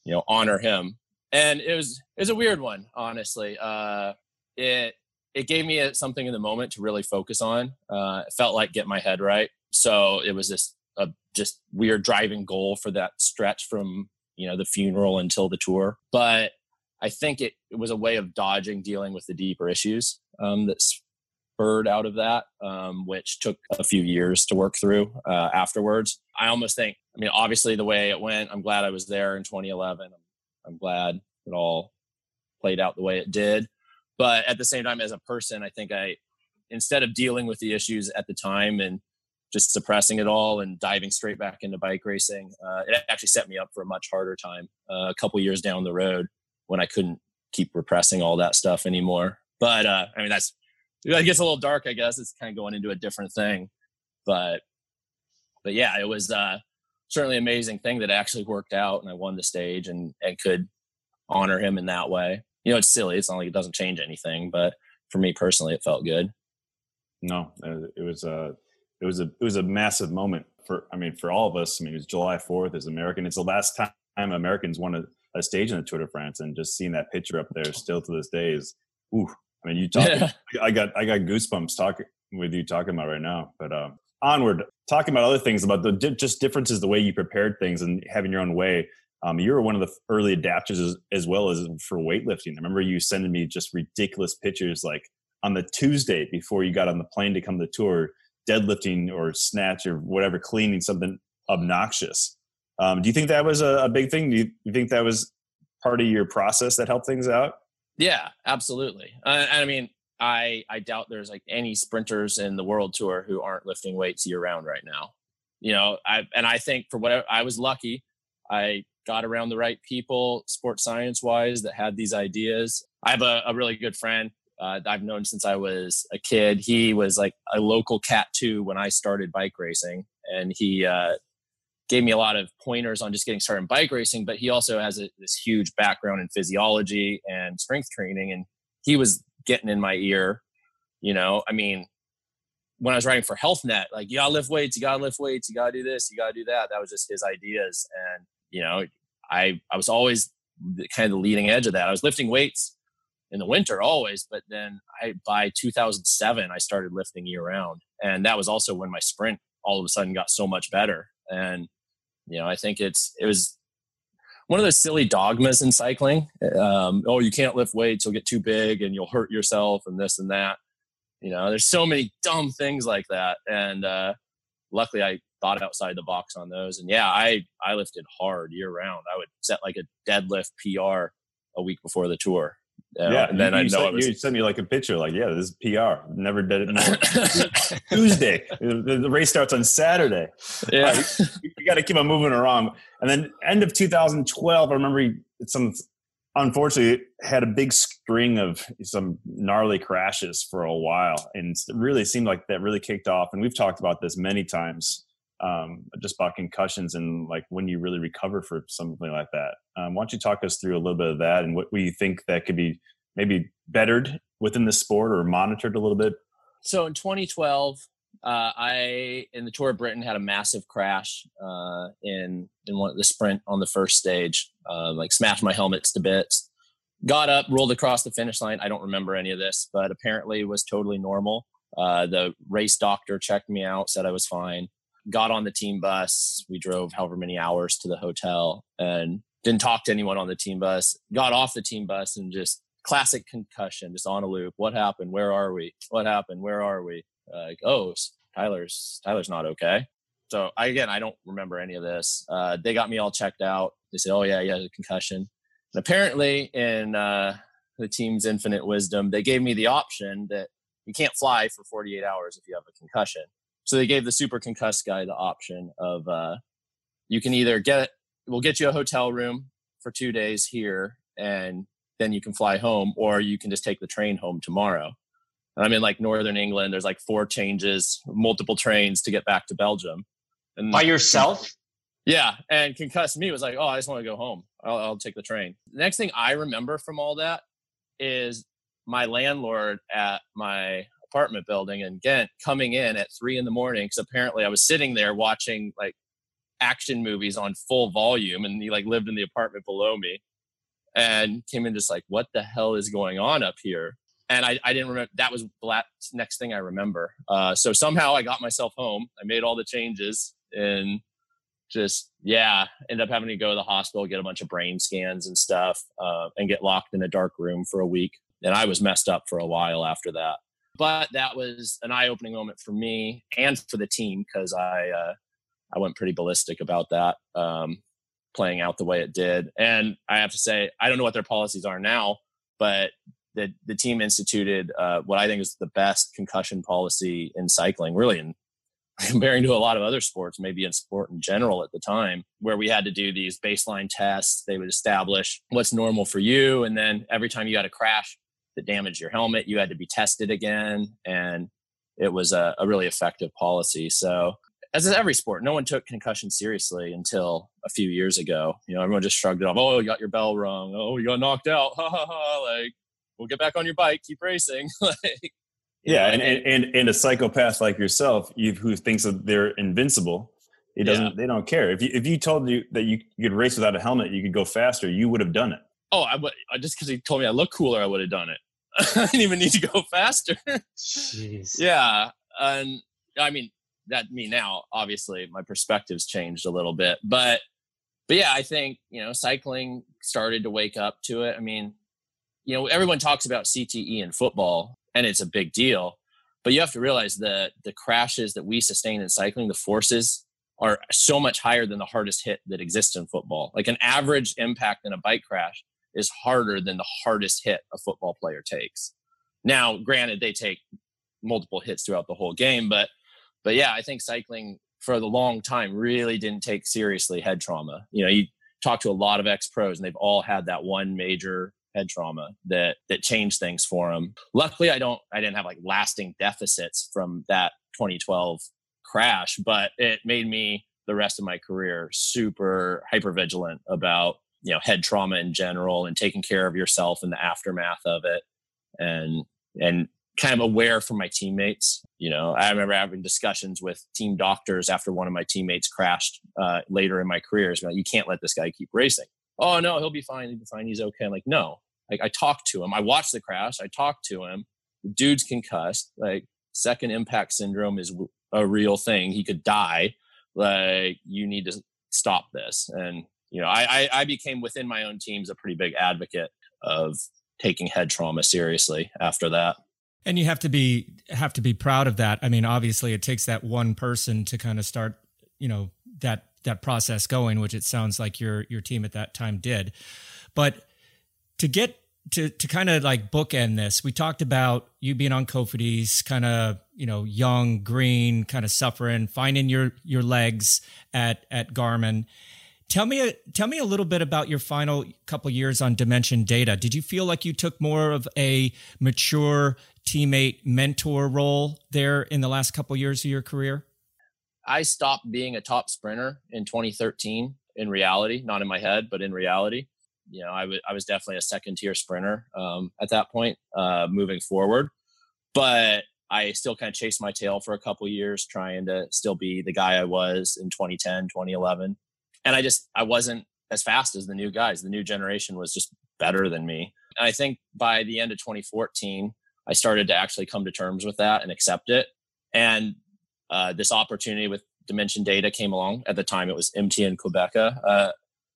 you know, honor him and it was it was a weird one, honestly. Uh, it it gave me a, something in the moment to really focus on. Uh, it felt like get my head right. So it was this a just weird driving goal for that stretch from you know the funeral until the tour. But I think it, it was a way of dodging dealing with the deeper issues um, that spurred out of that, um, which took a few years to work through uh, afterwards. I almost think, I mean, obviously the way it went, I'm glad I was there in 2011. I'm glad it all played out the way it did. But at the same time, as a person, I think I, instead of dealing with the issues at the time and just suppressing it all and diving straight back into bike racing, uh, it actually set me up for a much harder time uh, a couple years down the road when I couldn't keep repressing all that stuff anymore. But uh, I mean, that's it gets a little dark. I guess it's kind of going into a different thing. But but yeah, it was uh, certainly amazing thing that actually worked out and I won the stage and, and could honor him in that way. You know, it's silly. It's not like it doesn't change anything, but for me personally, it felt good. No, it was a, it was a, it was a massive moment for, I mean, for all of us. I mean, it was July 4th as American. It's the last time Americans won a, a stage in the Tour de France and just seeing that picture up there still to this day is, ooh, I mean, you talk, yeah. I got, I got goosebumps talking with you talking about right now, but, um, onward, talking about other things about the just differences, the way you prepared things and having your own way. Um, you were one of the early adapters as, as, well as for weightlifting. I remember you sending me just ridiculous pictures, like on the Tuesday before you got on the plane to come to the tour, deadlifting or snatch or whatever, cleaning something obnoxious. Um, do you think that was a, a big thing? Do you, you, think that was part of your process that helped things out? Yeah, absolutely. Uh, I mean, I I doubt there's like any sprinters in the world tour who aren't lifting weights year round right now. You know, I and I think for whatever I was lucky, I got around the right people, sports science wise, that had these ideas. I have a, a really good friend uh, I've known since I was a kid. He was like a local cat two when I started bike racing, and he uh, gave me a lot of pointers on just getting started in bike racing. But he also has a, this huge background in physiology and strength training, and he was getting in my ear. You know, I mean, when I was writing for Health Net, like you gotta lift weights, you gotta lift weights, you gotta do this, you gotta do that. That was just his ideas, and you know, I I was always kind of the leading edge of that. I was lifting weights in the winter always, but then I by 2007 I started lifting year round, and that was also when my sprint all of a sudden got so much better. And you know, I think it's it was one of those silly dogmas in cycling. Um, oh, you can't lift weights; you'll get too big and you'll hurt yourself, and this and that. You know, there's so many dumb things like that, and uh, luckily I thought outside the box on those. And yeah, I I lifted hard year round. I would set like a deadlift PR a week before the tour yeah, and then you, I know sent, was, you sent me like a picture, like, yeah, this is PR. Never did it. Tuesday. The, the, race starts on Saturday. Yeah, you, you got to keep on moving around. And then end of 2012, I remember he, some unfortunately had a big string of some gnarly crashes for a while, and it really seemed like that really kicked off. And we've talked about this many times um, just about concussions and like when you really recover for something like that. Um, why don't you talk us through a little bit of that and what we think that could be maybe bettered within the sport or monitored a little bit? So in 2012, uh, I in the Tour of Britain had a massive crash uh, in in one of the sprint on the first stage. Uh, like smashed my helmets to bits. Got up, rolled across the finish line. I don't remember any of this, but apparently it was totally normal. Uh, the race doctor checked me out, said I was fine got on the team bus. We drove however many hours to the hotel and didn't talk to anyone on the team bus. Got off the team bus and just classic concussion, just on a loop. What happened? Where are we? What happened? Where are we? like, oh, Tyler's Tyler's not okay. So I, again, I don't remember any of this. Uh, they got me all checked out. They said, "Oh yeah, yeah, a concussion." And apparently, in uh, the team's infinite wisdom, they gave me the option that you can't fly for 48 hours if you have a concussion. So they gave the super concussed guy the option of uh, you can either get we'll get you a hotel room for two days here and then you can fly home, or you can just take the train home tomorrow. And I'm in like northern England. There's like four changes, multiple trains to get back to Belgium. And by yourself? Yeah, and concussed me was like, oh, I just want to go home. I'll, I'll take the train. The next thing I remember from all that is my landlord at my apartment building in Ghent coming in at three in the morning because apparently I was sitting there watching like action movies on full volume and he like lived in the apartment below me and came in just like what the hell is going on up here and I, I didn't remember that was the next thing I remember. Uh, so somehow I got myself home. I made all the changes and just yeah, end up having to go to the hospital, get a bunch of brain scans and stuff, uh, and get locked in a dark room for a week. And I was messed up for a while after that but that was an eye-opening moment for me and for the team because I uh, I went pretty ballistic about that um, playing out the way it did. And I have to say, I don't know what their policies are now, but the the team instituted uh, what I think is the best concussion policy in cycling, really in comparing to a lot of other sports, maybe in sport in general at the time, where we had to do these baseline tests. They would establish what's normal for you, and then every time you got a crash, that damaged your helmet, you had to be tested again. And it was a, a really effective policy. So, as in every sport, no one took concussion seriously until a few years ago. You know, everyone just shrugged it off. Oh, you got your bell rung. Oh, you got knocked out. Ha ha ha. Like, we'll get back on your bike, keep racing. like, yeah, know, and, and, and and a psychopath like yourself, you, who thinks that they're invincible, it doesn't. Yeah. They don't care. If you if you told you that you could race without a helmet, you could go faster, you would have done it. Oh, I would just because he told me I look cooler, I would have done it. I didn't even need to go faster. Jeez. Yeah, and I mean that me now. Obviously, my perspective's changed a little bit, but but yeah, I think you know cycling started to wake up to it. I mean, you know, everyone talks about CTE in football, and it's a big deal, but you have to realize that the crashes that we sustain in cycling, the forces are so much higher than the hardest hit that exists in football. Like an average impact in a bike crash is harder than the hardest hit a football player takes. Now, granted, they take multiple hits throughout the whole game, but but yeah, I think cycling for the long time really didn't take seriously head trauma. You know, you talk to a lot of ex pros and they've all had that one major head trauma that that changed things for them. Luckily, I don't I didn't have like lasting deficits from that 2012 crash, but it made me the rest of my career super hyper vigilant about you know head trauma in general and taking care of yourself in the aftermath of it and and kind of aware from my teammates you know. I remember having discussions with team doctors after one of my teammates crashed uh, later in my career. Like, you can't let this guy keep racing. Oh no he'll be fine. He'll be fine. He's okay. I'm like no. Like i talked to him. I watched the crash. I talked to him. The dude's concussed. Like second impact syndrome is a real thing. He could die. Like you need to stop this. And you know I, I became within my own teams a pretty big advocate of taking head trauma seriously after that. And you have to be have to be proud of that. I mean obviously it takes that one person to kind of start you know that that process going which it sounds like your your team at that time did. But to get to to kind of like bookend this we talked about you being on Cofidis kind of you know young green kind of suffering finding your your legs at at garmin tell me a, tell me a little bit about your final couple years on dimension data did you feel like you took more of a mature teammate mentor role there in the last couple years of your career i stopped being a top sprinter in 2013 in reality not in my head but in reality you know, I, w- I was definitely a second tier sprinter um, at that point, uh, moving forward. But I still kind of chased my tail for a couple years, trying to still be the guy I was in 2010, 2011. And I just, I wasn't as fast as the new guys. The new generation was just better than me. And I think by the end of 2014, I started to actually come to terms with that and accept it. And uh, this opportunity with Dimension Data came along. At the time, it was MTN Qhubeka, Uh,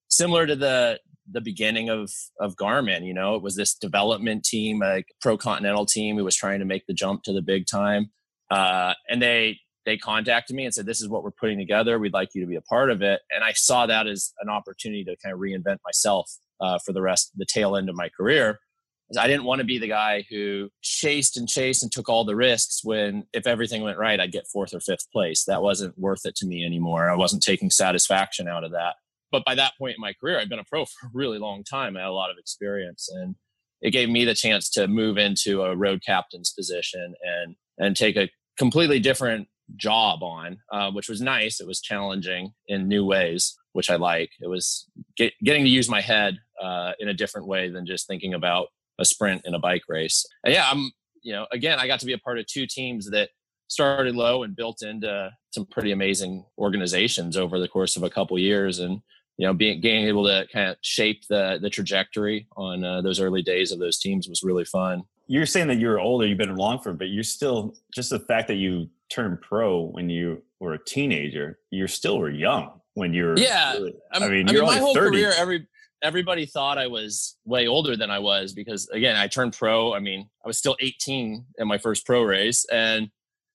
similar to the the beginning of of Garmin. You know, it was this development team, a pro continental team, who was trying to make the jump to the big time. Uh, and they they contacted me and said, "This is what we're putting together. We'd like you to be a part of it." And I saw that as an opportunity to kind of reinvent myself uh, for the rest, the tail end of my career. I didn't want to be the guy who chased and chased and took all the risks when, if everything went right, I'd get fourth or fifth place. That wasn't worth it to me anymore. I wasn't taking satisfaction out of that but by that point in my career, I'd been a pro for a really long time. I had a lot of experience, and it gave me the chance to move into a road captain's position and and take a completely different job on, uh, which was nice. It was challenging in new ways, which I like. It was get, getting to use my head uh, in a different way than just thinking about a sprint in a bike race. And yeah, I'm you know again, I got to be a part of two teams that started low and built into some pretty amazing organizations over the course of a couple years and you know, being being able to kind of shape the the trajectory on uh, those early days of those teams was really fun. You're saying that you're older, you've been along for, but you're still just the fact that you turned pro when you were a teenager. You still were young when you were. Yeah, I mean, I mean my whole 30. career, every everybody thought I was way older than I was because again, I turned pro. I mean, I was still 18 in my first pro race, and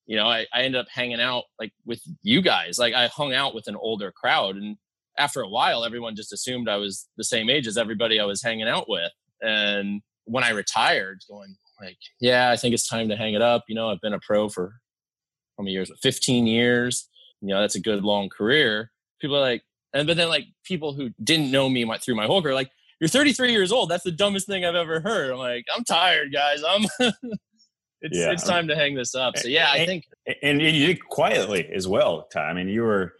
you know, I, I ended up hanging out like with you guys. Like I hung out with an older crowd, and after a while, everyone just assumed I was the same age as everybody I was hanging out with. And when I retired, going like, yeah, I think it's time to hang it up. You know, I've been a pro for how many years? 15 years. You know, that's a good long career. People are like, and but then like people who didn't know me went through my whole career, like, you're 33 years old. That's the dumbest thing I've ever heard. I'm like, I'm tired, guys. I'm. it's yeah. it's time to hang this up. So yeah, I think. And, and you did quietly as well, Ty. I mean, you were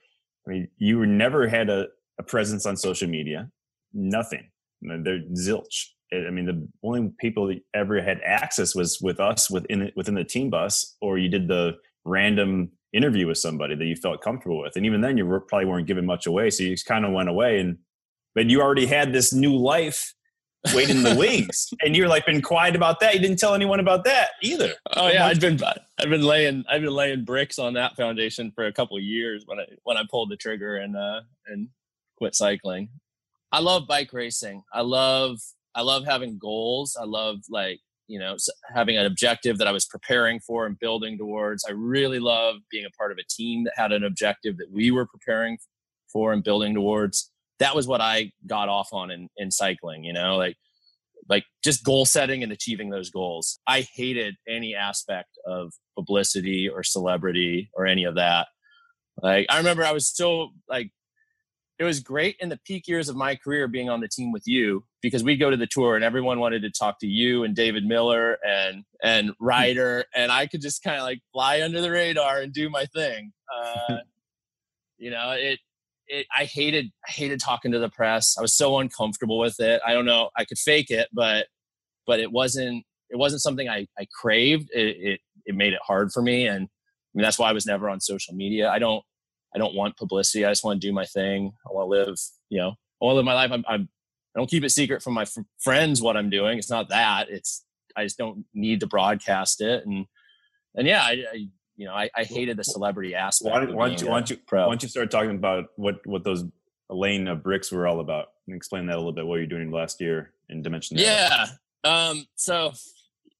I mean, you were never had a, a presence on social media, nothing. They're zilch. I mean, the only people that ever had access was with us within within the team bus, or you did the random interview with somebody that you felt comfortable with, and even then, you were, probably weren't giving much away, so you just kind of went away. And but you already had this new life waiting in the wings, and you're like been quiet about that. You didn't tell anyone about that either. Oh yeah, I've been I've been laying I've been laying bricks on that foundation for a couple years when I when I pulled the trigger and uh and quit cycling. I love bike racing. I love I love having goals. I love like you know having an objective that I was preparing for and building towards. I really love being a part of a team that had an objective that we were preparing for and building towards that was what I got off on in, in cycling, you know, like like just goal setting and achieving those goals. I hated any aspect of publicity or celebrity or any of that. Like I remember I was still like it was great in the peak years of my career being on the team with you because we'd go to the tour and everyone wanted to talk to you and David Millar and and Ryder and I could just kind of like fly under the radar and do my thing. Uh, you know, it it I hated I hated talking to the press. I was so uncomfortable with it. I don't know. I could fake it, but but it wasn't it wasn't something I I craved. It it, it made it hard for me, and I mean that's why I was never on social media. I don't I don't want publicity. I just want to do my thing. I want to live. You know, I want to live my life. I'm, I'm I don't keep it secret from my f- friends what I'm doing. It's not that. It's I just don't need to broadcast it. And and yeah, I, I you know, I, I hated the celebrity aspect. Why, why don't you, why don't you, why don't you start talking about what, what those lane of bricks were all about and explain that a little bit, what you're doing last year in Dimension. Yeah. Um, so,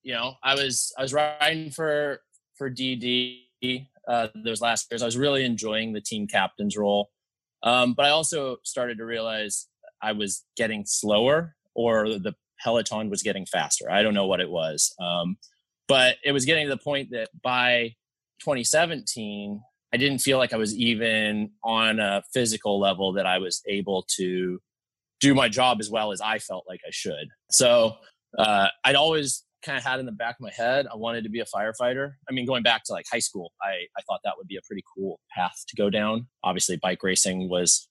you know, I was, I was writing for, for DD, uh, those last years. I was really enjoying the team captain's role. Um, but I also started to realize I was getting slower or the Peloton was getting faster. I don't know what it was. Um, but it was getting to the point that by 2017, I didn't feel like I was even on a physical level that I was able to do my job as well as I felt like I should. So uh, I'd always kind of had in the back of my head I wanted to be a firefighter. I mean, going back to like high school, I, I thought that would be a pretty cool path to go down. Obviously, bike racing was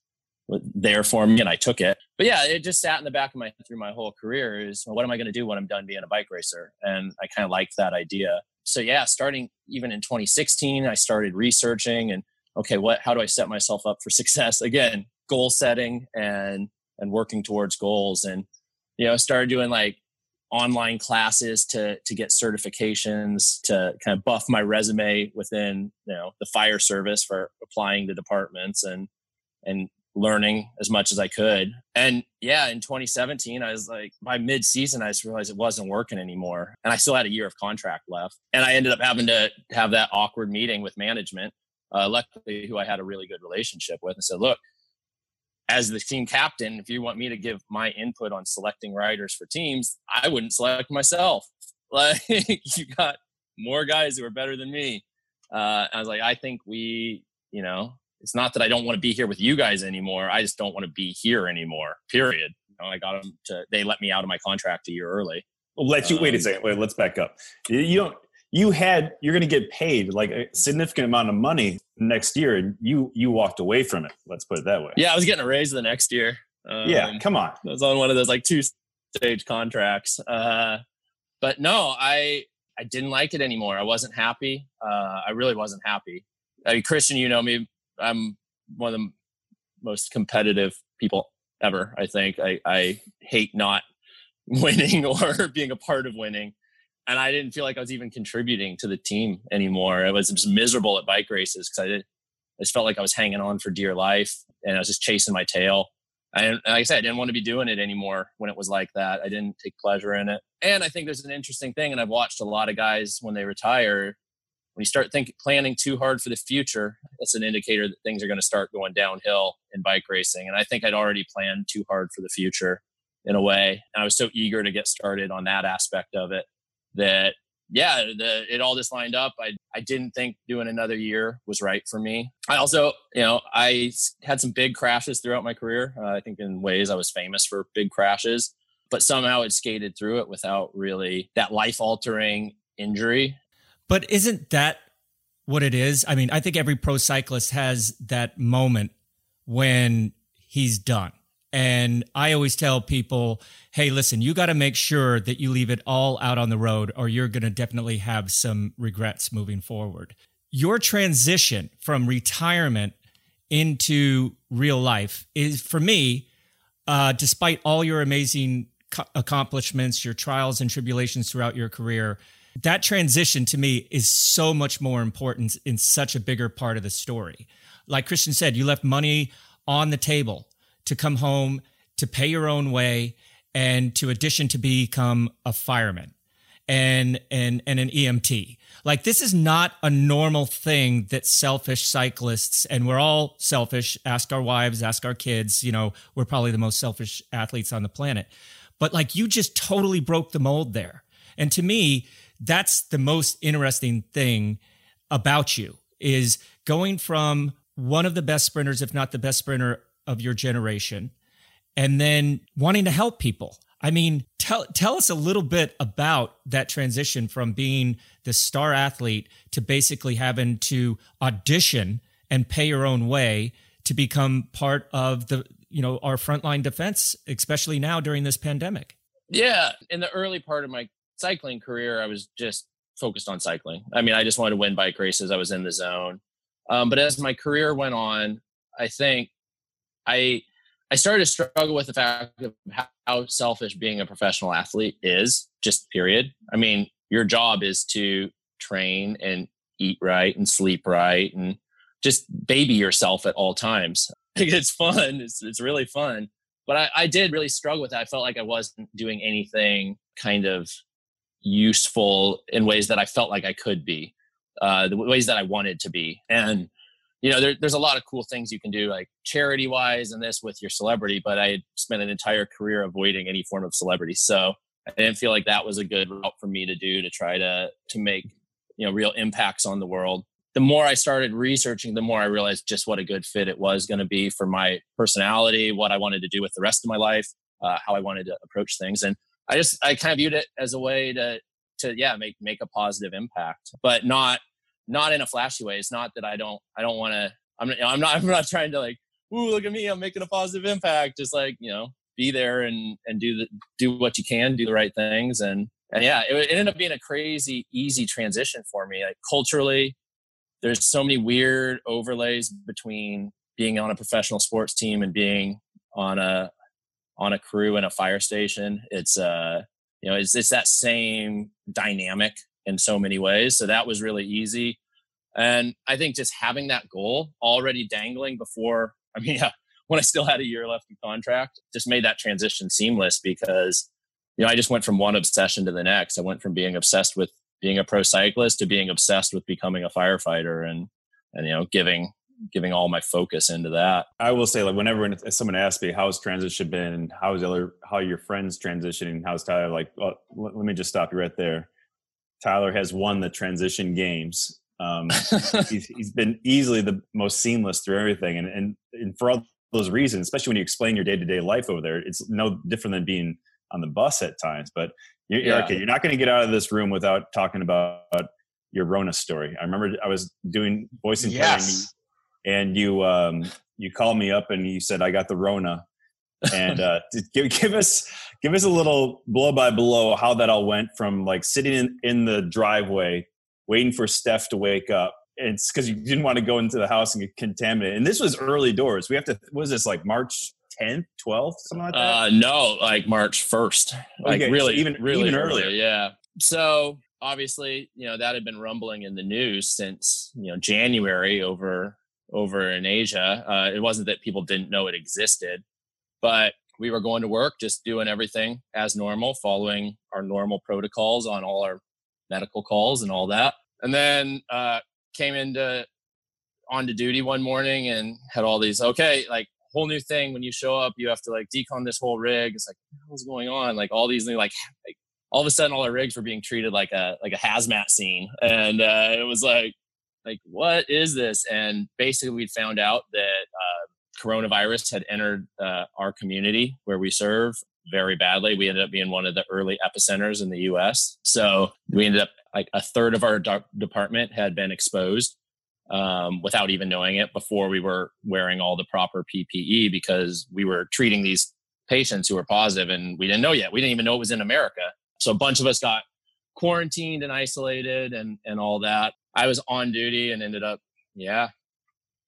there for me and I took it. But yeah, it just sat in the back of my through my whole career is well, what am I going to do when I'm done being a bike racer? And I kind of liked that idea so yeah, starting even in 2016, I started researching and okay, what how do I set myself up for success? Again, goal setting and and working towards goals and you know, started doing like online classes to to get certifications to kind of buff my resume within you know the fire service for applying to departments and and learning as much as I could. And yeah, in 2017, I was like, by mid season, I just realized it wasn't working anymore. And I still had a year of contract left. And I ended up having to have that awkward meeting with management, uh, luckily, who I had a really good relationship with, and said, look, as the team captain, if you want me to give my input on selecting riders for teams, I wouldn't select myself. Like, you got more guys who are better than me. Uh, I was like, I think we, you know, it's not that I don't want to be here with you guys anymore. I just don't want to be here anymore. Period. You know, I got them to. They let me out of my contract a year early. Well, let you um, wait a um, second. Wait, let's back up. You don't. You had. You're going to get paid like a significant amount of money next year, and you you walked away from it. Let's put it that way. Yeah, I was getting a raise the next year. Um, yeah, come on. I was on one of those like two stage contracts. Uh, but no, I I didn't like it anymore. I wasn't happy. Uh, I really wasn't happy. I mean, Christian, you know me I'm one of the most competitive people ever. I think I, I hate not winning or being a part of winning. And I didn't feel like I was even contributing to the team anymore. I was just miserable at bike races because I did. I just felt like I was hanging on for dear life and I was just chasing my tail. And like I said, I didn't want to be doing it anymore when it was like that. I didn't take pleasure in it. And I think there's an interesting thing, and I've watched a lot of guys when they retire when you start thinking planning too hard for the future, that's an indicator that things are going to start going downhill in bike racing. And I think I'd already planned too hard for the future in a way. And I was so eager to get started on that aspect of it that yeah, the, it all just lined up. I, I didn't think doing another year was right for me. I also, you know, I had some big crashes throughout my career. Uh, I think in ways I was famous for big crashes, but somehow it skated through it without really that life altering injury but isn't that what it is? I mean, I think every pro cyclist has that moment when he's done. And I always tell people, hey, listen, you got to make sure that you leave it all out on the road, or you're going to definitely have some regrets moving forward. Your transition from retirement into real life is, for me, uh, despite all your amazing accomplishments, your trials and tribulations throughout your career, that transition to me is so much more important in such a bigger part of the story. Like Christian said, you left money on the table to come home, to pay your own way, and to addition to become a fireman and and and an EMT. Like this is not a normal thing that selfish cyclists and we're all selfish. Ask our wives, ask our kids, you know, we're probably the most selfish athletes on the planet. but like you just totally broke the mold there. And to me, that's the most interesting thing about you is going from one of the best sprinters, if not the best sprinter of your generation, and then wanting to help people. I mean, tell tell us a little bit about that transition from being the star athlete to basically having to audition and pay your own way to become part of the you know our frontline defense, especially now during this pandemic. Yeah, in the early part of my cycling career, I was just focused on cycling. I mean, I just wanted to win bike races. I was in the zone. Um, but as my career went on, I think I I started to struggle with the fact of how selfish being a professional athlete is. Just period. I mean, your job is to train and eat right and sleep right and just baby yourself at all times. it's fun. It's it's really fun. But I, I did really struggle with that. I felt like I wasn't doing anything kind of useful in ways that I felt like I could be, uh, the ways that I wanted to be. And, you know, there, there's a lot of cool things you can do, like charity wise and this with your celebrity, but I spent an entire career avoiding any form of celebrity. So I didn't feel like that was a good route for me to do to try to, to make, you know, real impacts on the world. The more I started researching, the more I realized just what a good fit it was going to be for my personality, what I wanted to do with the rest of my life, uh, how I wanted to approach things. And I just I kind of viewed it as a way to to yeah make make a positive impact, but not not in a flashy way. It's not that I don't I don't want to. I'm I'm not I'm not trying to like ooh look at me I'm making a positive impact. Just like you know be there and and do the do what you can, do the right things, and and yeah, it, it ended up being a crazy easy transition for me. Like culturally, there's so many weird overlays between being on a professional sports team and being on a on a crew in a fire station. It's uh, you know, it's it's that same dynamic in so many ways. So that was really easy. And I think just having that goal already dangling before, I mean, yeah, when I still had a year left in contract, just made that transition seamless because, you know, I just went from one obsession to the next. I went from being obsessed with being a pro cyclist to being obsessed with becoming a firefighter and, and, you know, giving giving all my focus into that. I will say, like, whenever someone asks me how's transition been, how's other, how your friends transitioning, how's Tyler, like, well, let, let me just stop you right there. Tyler has won the transition games. Um, he's, he's been easily the most seamless through everything, and and and for all those reasons, especially when you explain your day to day life over there, it's no different than being on the bus at times. But you're, yeah. okay, you're not going to get out of this room without talking about your Rona story. I remember I was doing voicing yes and you um, you called me up and you said I got the Rona, and uh, give give us give us a little blow by blow how that all went from like sitting in, in the driveway waiting for Steph to wake up. It's because you didn't want to go into the house and get contaminated. And this was early doors. We have to. Was this like March 10th, 12th, something like that? Uh, no, like March 1st. Like okay, really, so even really even earlier. earlier. Yeah. So obviously, you know, that had been rumbling in the news since you know January over over in Asia. Uh, it wasn't that people didn't know it existed, but we were going to work, just doing everything as normal, following our normal protocols on all our medical calls and all that. And then uh, came into onto duty one morning and had all these okay, like whole new thing. When you show up, you have to like decon this whole rig. It's like what's going on? Like all these new like, like all of a sudden all our rigs were being treated like a like a hazmat scene, and uh, it was like like what is this and basically we found out that uh, coronavirus had entered uh, our community where we serve very badly. We ended up being one of the early epicenters in the us so we ended up like a third of our department had been exposed um, without even knowing it before we were wearing all the proper ppe because we were treating these patients who were positive and we didn't know yet. We didn't even know it was in america. So a bunch of us got quarantined and isolated and and all that. I was on duty and ended up, yeah,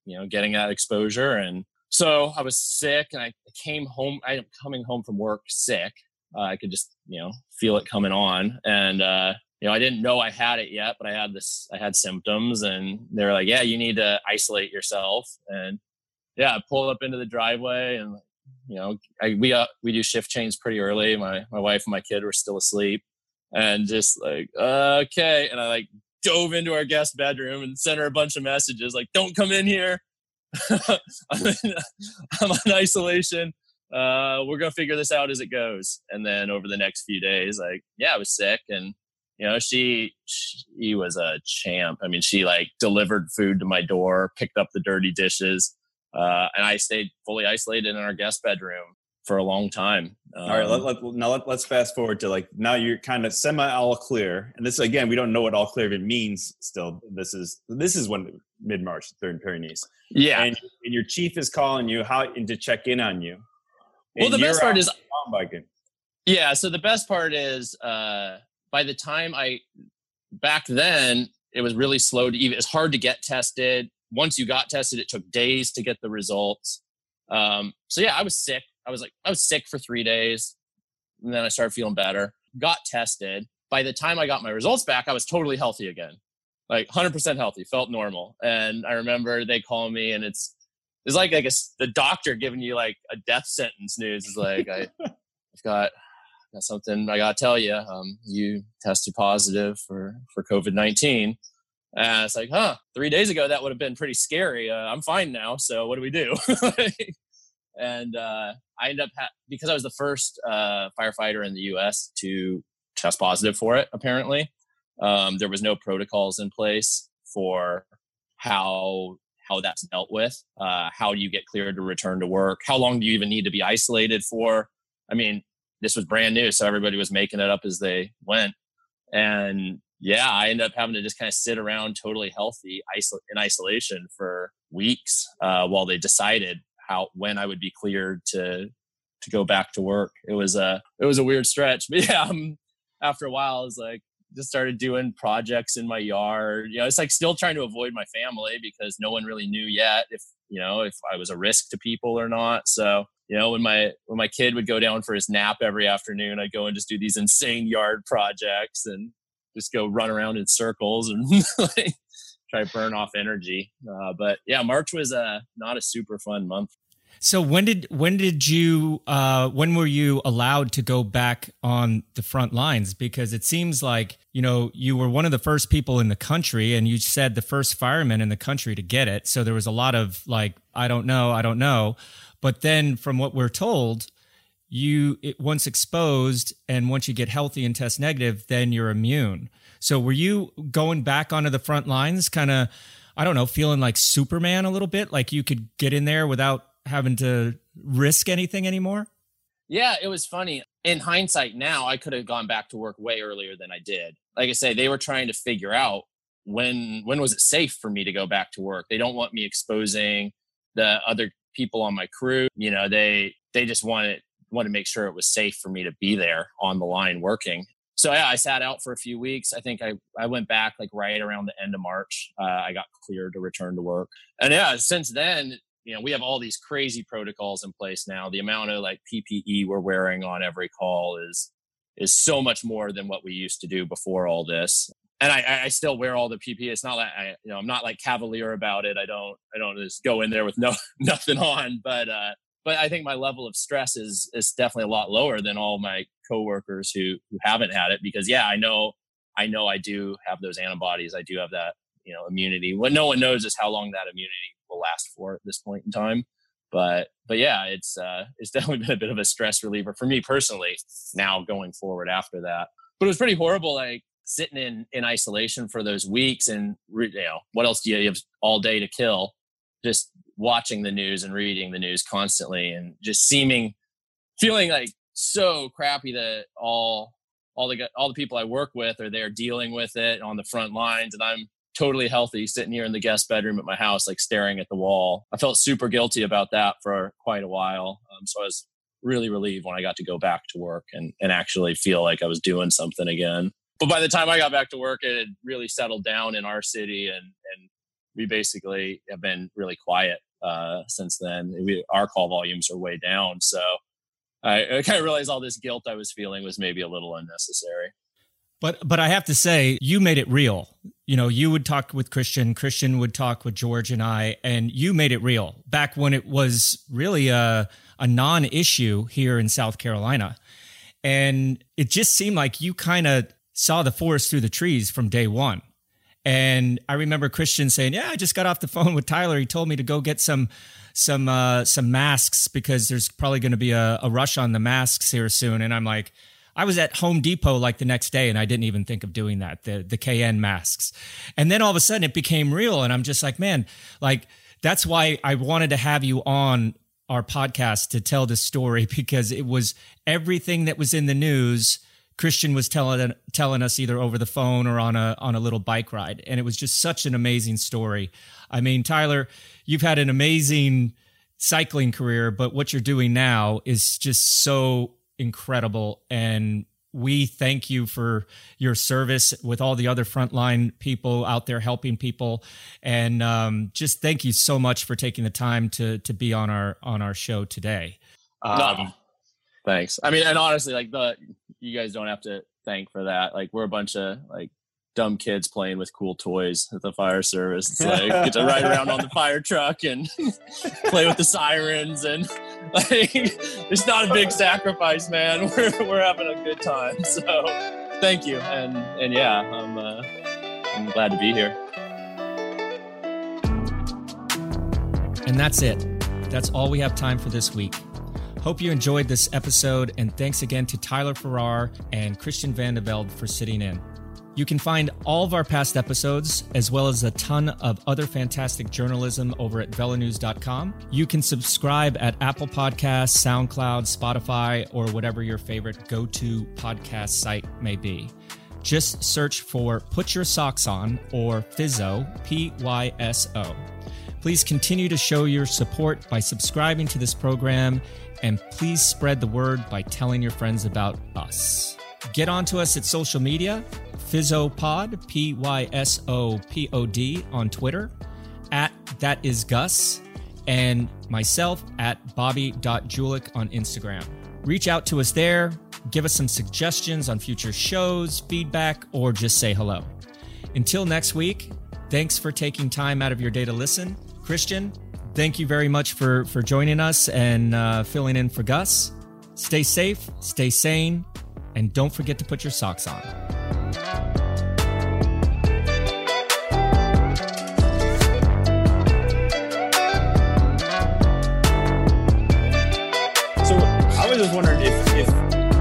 you know, getting that exposure. And so I was sick and I came home. I'm coming home from work sick. Uh, I could just, you know, feel it coming on. And, uh, you know, I didn't know I had it yet, but I had this, I had symptoms and they're like, yeah, you need to isolate yourself. And yeah, I pulled up into the driveway and, you know, I, we, uh, we do shift change pretty early. My, my wife and my kid were still asleep and just like, uh, okay. And I like dove into our guest bedroom and sent her a bunch of messages like, "Don't come in here. I'm, in, I'm on isolation." uh, we're gonna figure this out as it goes. And then over the next few days, like, yeah, I was sick, and you know, she she was a champ. I mean, she like delivered food to my door, picked up the dirty dishes, uh, and I stayed fully isolated in our guest bedroom for a long time. Um, all right, let, let, now let, us fast forward to like now you're kind of semi all clear, and this again we don't know what all clear even means. Still, this is this is when mid March, third Pyrenees. Yeah, and, and, your chief is calling you how and to check in on you. well, the best part is biking. Yeah, so the best part is uh, by the time I back then it was really slow to even. It's hard to get tested. Once you got tested, it took days to get the results. Um, so yeah, I was sick I was like, I was sick for three days. And then I started feeling better, got tested. By the time I got my results back, I was totally healthy again, like 100% healthy, felt normal. And I remember they call me and it's, it's like, like a, the doctor giving you like a death sentence news is like, I, I've got, got something I got to tell you. Um, you tested positive for, for COVID-19. And it's like, huh, three days ago, that would have been pretty scary. Uh, I'm fine now. So what do we do? and uh, I ended up ha- because I was the first uh, firefighter in the U.S. to test positive for it. Apparently, um, there was no protocols in place for how how that's dealt with. Uh, how do you get cleared to return to work? How long do you even need to be isolated for? I mean, this was brand new, so everybody was making it up as they went. And yeah, I ended up having to just kind of sit around totally healthy in isolation for weeks uh, while they decided how when I would be cleared to to go back to work. It was a it was a weird stretch, but yeah, um, after a while, I was like just started doing projects in my yard. You know, it's like still trying to avoid my family because no one really knew yet if you know if I was a risk to people or not. So you know when my when my kid would go down for his nap every afternoon, I'd go and just do these insane yard projects and just go run around in circles and like try to burn off energy. Uh, but yeah, March was a uh, not a super fun month. So when did when did you uh, when were you allowed to go back on the front lines? Because it seems like you know you were one of the first people in the country, and you said the first fireman in the country to get it. So there was a lot of like I don't know, I don't know. But then from what we're told, you it, once exposed and once you get healthy and test negative, then you're immune. So were you going back onto the front lines, kind of, I don't know, feeling like Superman a little bit, like you could get in there without having to risk anything anymore? Yeah, it was funny. In hindsight, now I could have gone back to work way earlier than I did. Like I say, they were trying to figure out when when was it safe for me to go back to work. They don't want me exposing the other people on my crew. You know, they they just wanted want to make sure it was safe for me to be there on the line working so yeah, I sat out for a few weeks. I think I, I went back like right around the end of March. Uh, I got cleared to return to work. And yeah, since then, you know, we have all these crazy protocols in place now. The amount of like PPE we're wearing on every call is is so much more than what we used to do before all this. And I, I still wear all the PPE. It's not like I, you know, I'm not like cavalier about it. I don't, I don't just go in there with no nothing on. But uh, but I think my level of stress is is definitely a lot lower than all my coworkers who who haven't had it because yeah, I know I know I do have those antibodies. I do have that you know immunity. What no one knows is how long that immunity will last for at this point in time. But but yeah, it's uh, it's definitely been a bit of a stress reliever for me personally. Now going forward after that, but it was pretty horrible. Like sitting in in isolation for those weeks and you know what else do you have all day to kill just watching the news and reading the news constantly and just seeming feeling like so crappy that all all the all the people I work with are there dealing with it on the front lines and I'm totally healthy sitting here in the guest bedroom at my house like staring at the wall. I felt super guilty about that for quite a while. Um, so I was really relieved when I got to go back to work and and actually feel like I was doing something again. But by the time I got back to work it had really settled down in our city and and we basically have been really quiet uh, since then. We, our call volumes are way down. So I, I kind of realized all this guilt I was feeling was maybe a little unnecessary. But but I have to say, you made it real. You know, you would talk with Christian, Christian would talk with George and I, and you made it real back when it was really a a non-issue here in South Carolina. And it just seemed like you kind of saw the forest through the trees from day one And I remember Christian saying, "Yeah, I just got off the phone with Tyler. He told me to go get some some uh, some masks because there's probably going to be a, a rush on the masks here soon." And I'm like. I was at Home Depot like the next day and I didn't even think of doing that, the the KN masks. And then all of a sudden it became real and I'm just like, man, like that's why I wanted to have you on our podcast to tell this story because it was everything that was in the news Christian was telling telling us either over the phone or on a on a little bike ride and it was just such an amazing story. I mean, Tyler, you've had an amazing cycling career, but what you're doing now is just so incredible. And we thank you for your service with all the other frontline people out there helping people. And um, just thank you so much for taking the time to to be on our on our show today. Um, thanks. I mean and honestly like the you guys don't have to thank for that. Like we're a bunch of like dumb kids playing with cool toys at the fire service. It's like get to ride around on the fire truck and play with the sirens and like it's not a big sacrifice, man. We're we're having a good time. So thank you. And and yeah, I'm uh, I'm glad to be here. And that's it. That's all we have time for this week. Hope you enjoyed this episode, and thanks again to Tyler Farrar and Christian Vande for sitting in. You can find all of our past episodes, as well as a ton of other fantastic journalism over at velonews.com. You can subscribe at Apple Podcasts, SoundCloud, Spotify, or whatever your favorite go to podcast site may be. Just search for Put Your Socks On or PYSO, P Y S O. Please continue to show your support by subscribing to this program, and please spread the word by telling your friends about us. Get on to us at social media Physopod, P Y S O P O D, on Twitter, at That Is Gus, and myself at Bobby.Julich on Instagram. Reach out to us there, give us some suggestions on future shows, feedback, or just say hello. Until next week, thanks for taking time out of your day to listen. Christian, thank you very much for, for joining us and uh, filling in for Gus. Stay safe, stay sane, and don't forget to put your socks on. So I was just wondering if if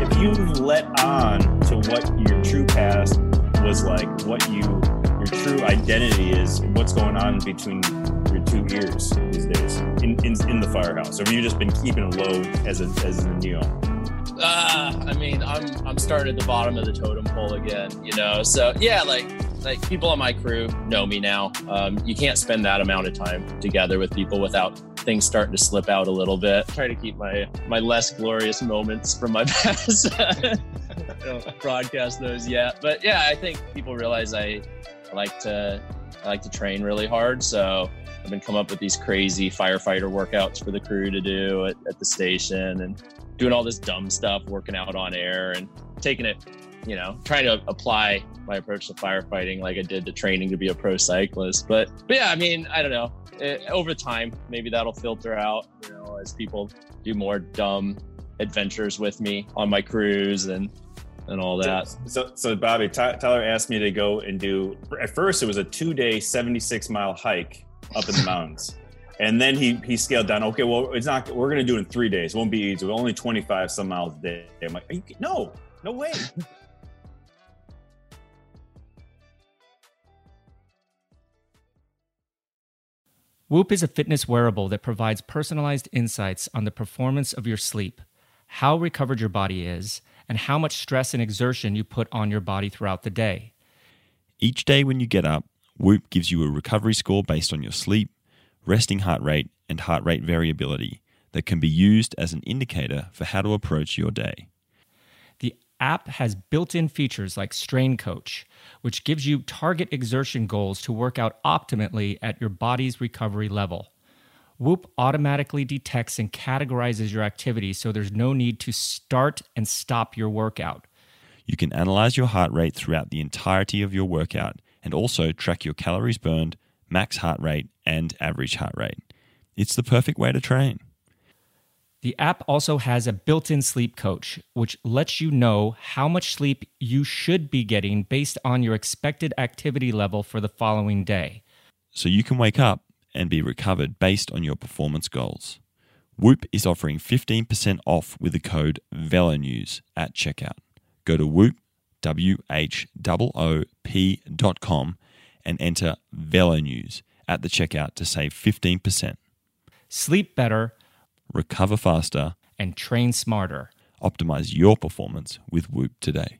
if you let on to what your true past was like, what you your true identity is, what's going on between your two ears these days in in, in the firehouse, or have you just been keeping it low as a as a neo? Uh, I mean, I'm I'm starting at the bottom of the totem pole again, you know. So yeah, like like people on my crew know me now. Um, you can't spend that amount of time together with people without things starting to slip out a little bit. try to keep my my less glorious moments from my past. I don't broadcast those yet, but yeah, I think people realize I like to I like to train really hard. So I've been coming up with these crazy firefighter workouts for the crew to do at, at the station and doing all this dumb stuff, working out on air and taking it you know, trying to apply my approach to firefighting like I did to training to be a pro cyclist. But, but yeah, I mean, I don't know. It, over time, maybe that'll filter out, you know, as people do more dumb adventures with me on my crews and and all that. So, so, so Bobby, Tyler asked me to go and do. At first, it was a two-day, seventy-six mile hike up in the mountains, and then he he scaled down. Okay, well, it's not. We're going to do it in three days. It won't be easy. Only twenty-five some miles a day. I'm like, you, no, no way. Whoop is a fitness wearable that provides personalized insights on the performance of your sleep, how recovered your body is, and how much stress and exertion you put on your body throughout the day. Each day when you get up, Whoop gives you a recovery score based on your sleep, resting heart rate, and heart rate variability that can be used as an indicator for how to approach your day The app has built in features like Strain Coach, which gives you target exertion goals to work out optimally at your body's recovery level. Whoop automatically detects and categorizes your activity so there's no need to start and stop your workout. You can analyze your heart rate throughout the entirety of your workout and also track your calories burned, max heart rate, and average heart rate. It's the perfect way to train. The app also has a built in sleep coach, which lets you know how much sleep you should be getting based on your expected activity level for the following day. So you can wake up and be recovered based on your performance goals. Whoop is offering 15% off with the code VELONEWS at checkout. Go to Whoop, W-H-O-O-P dot com and enter VELONEWS at the checkout to save 15%. Sleep better Recover faster, and train smarter. optimize your performance with Whoop today.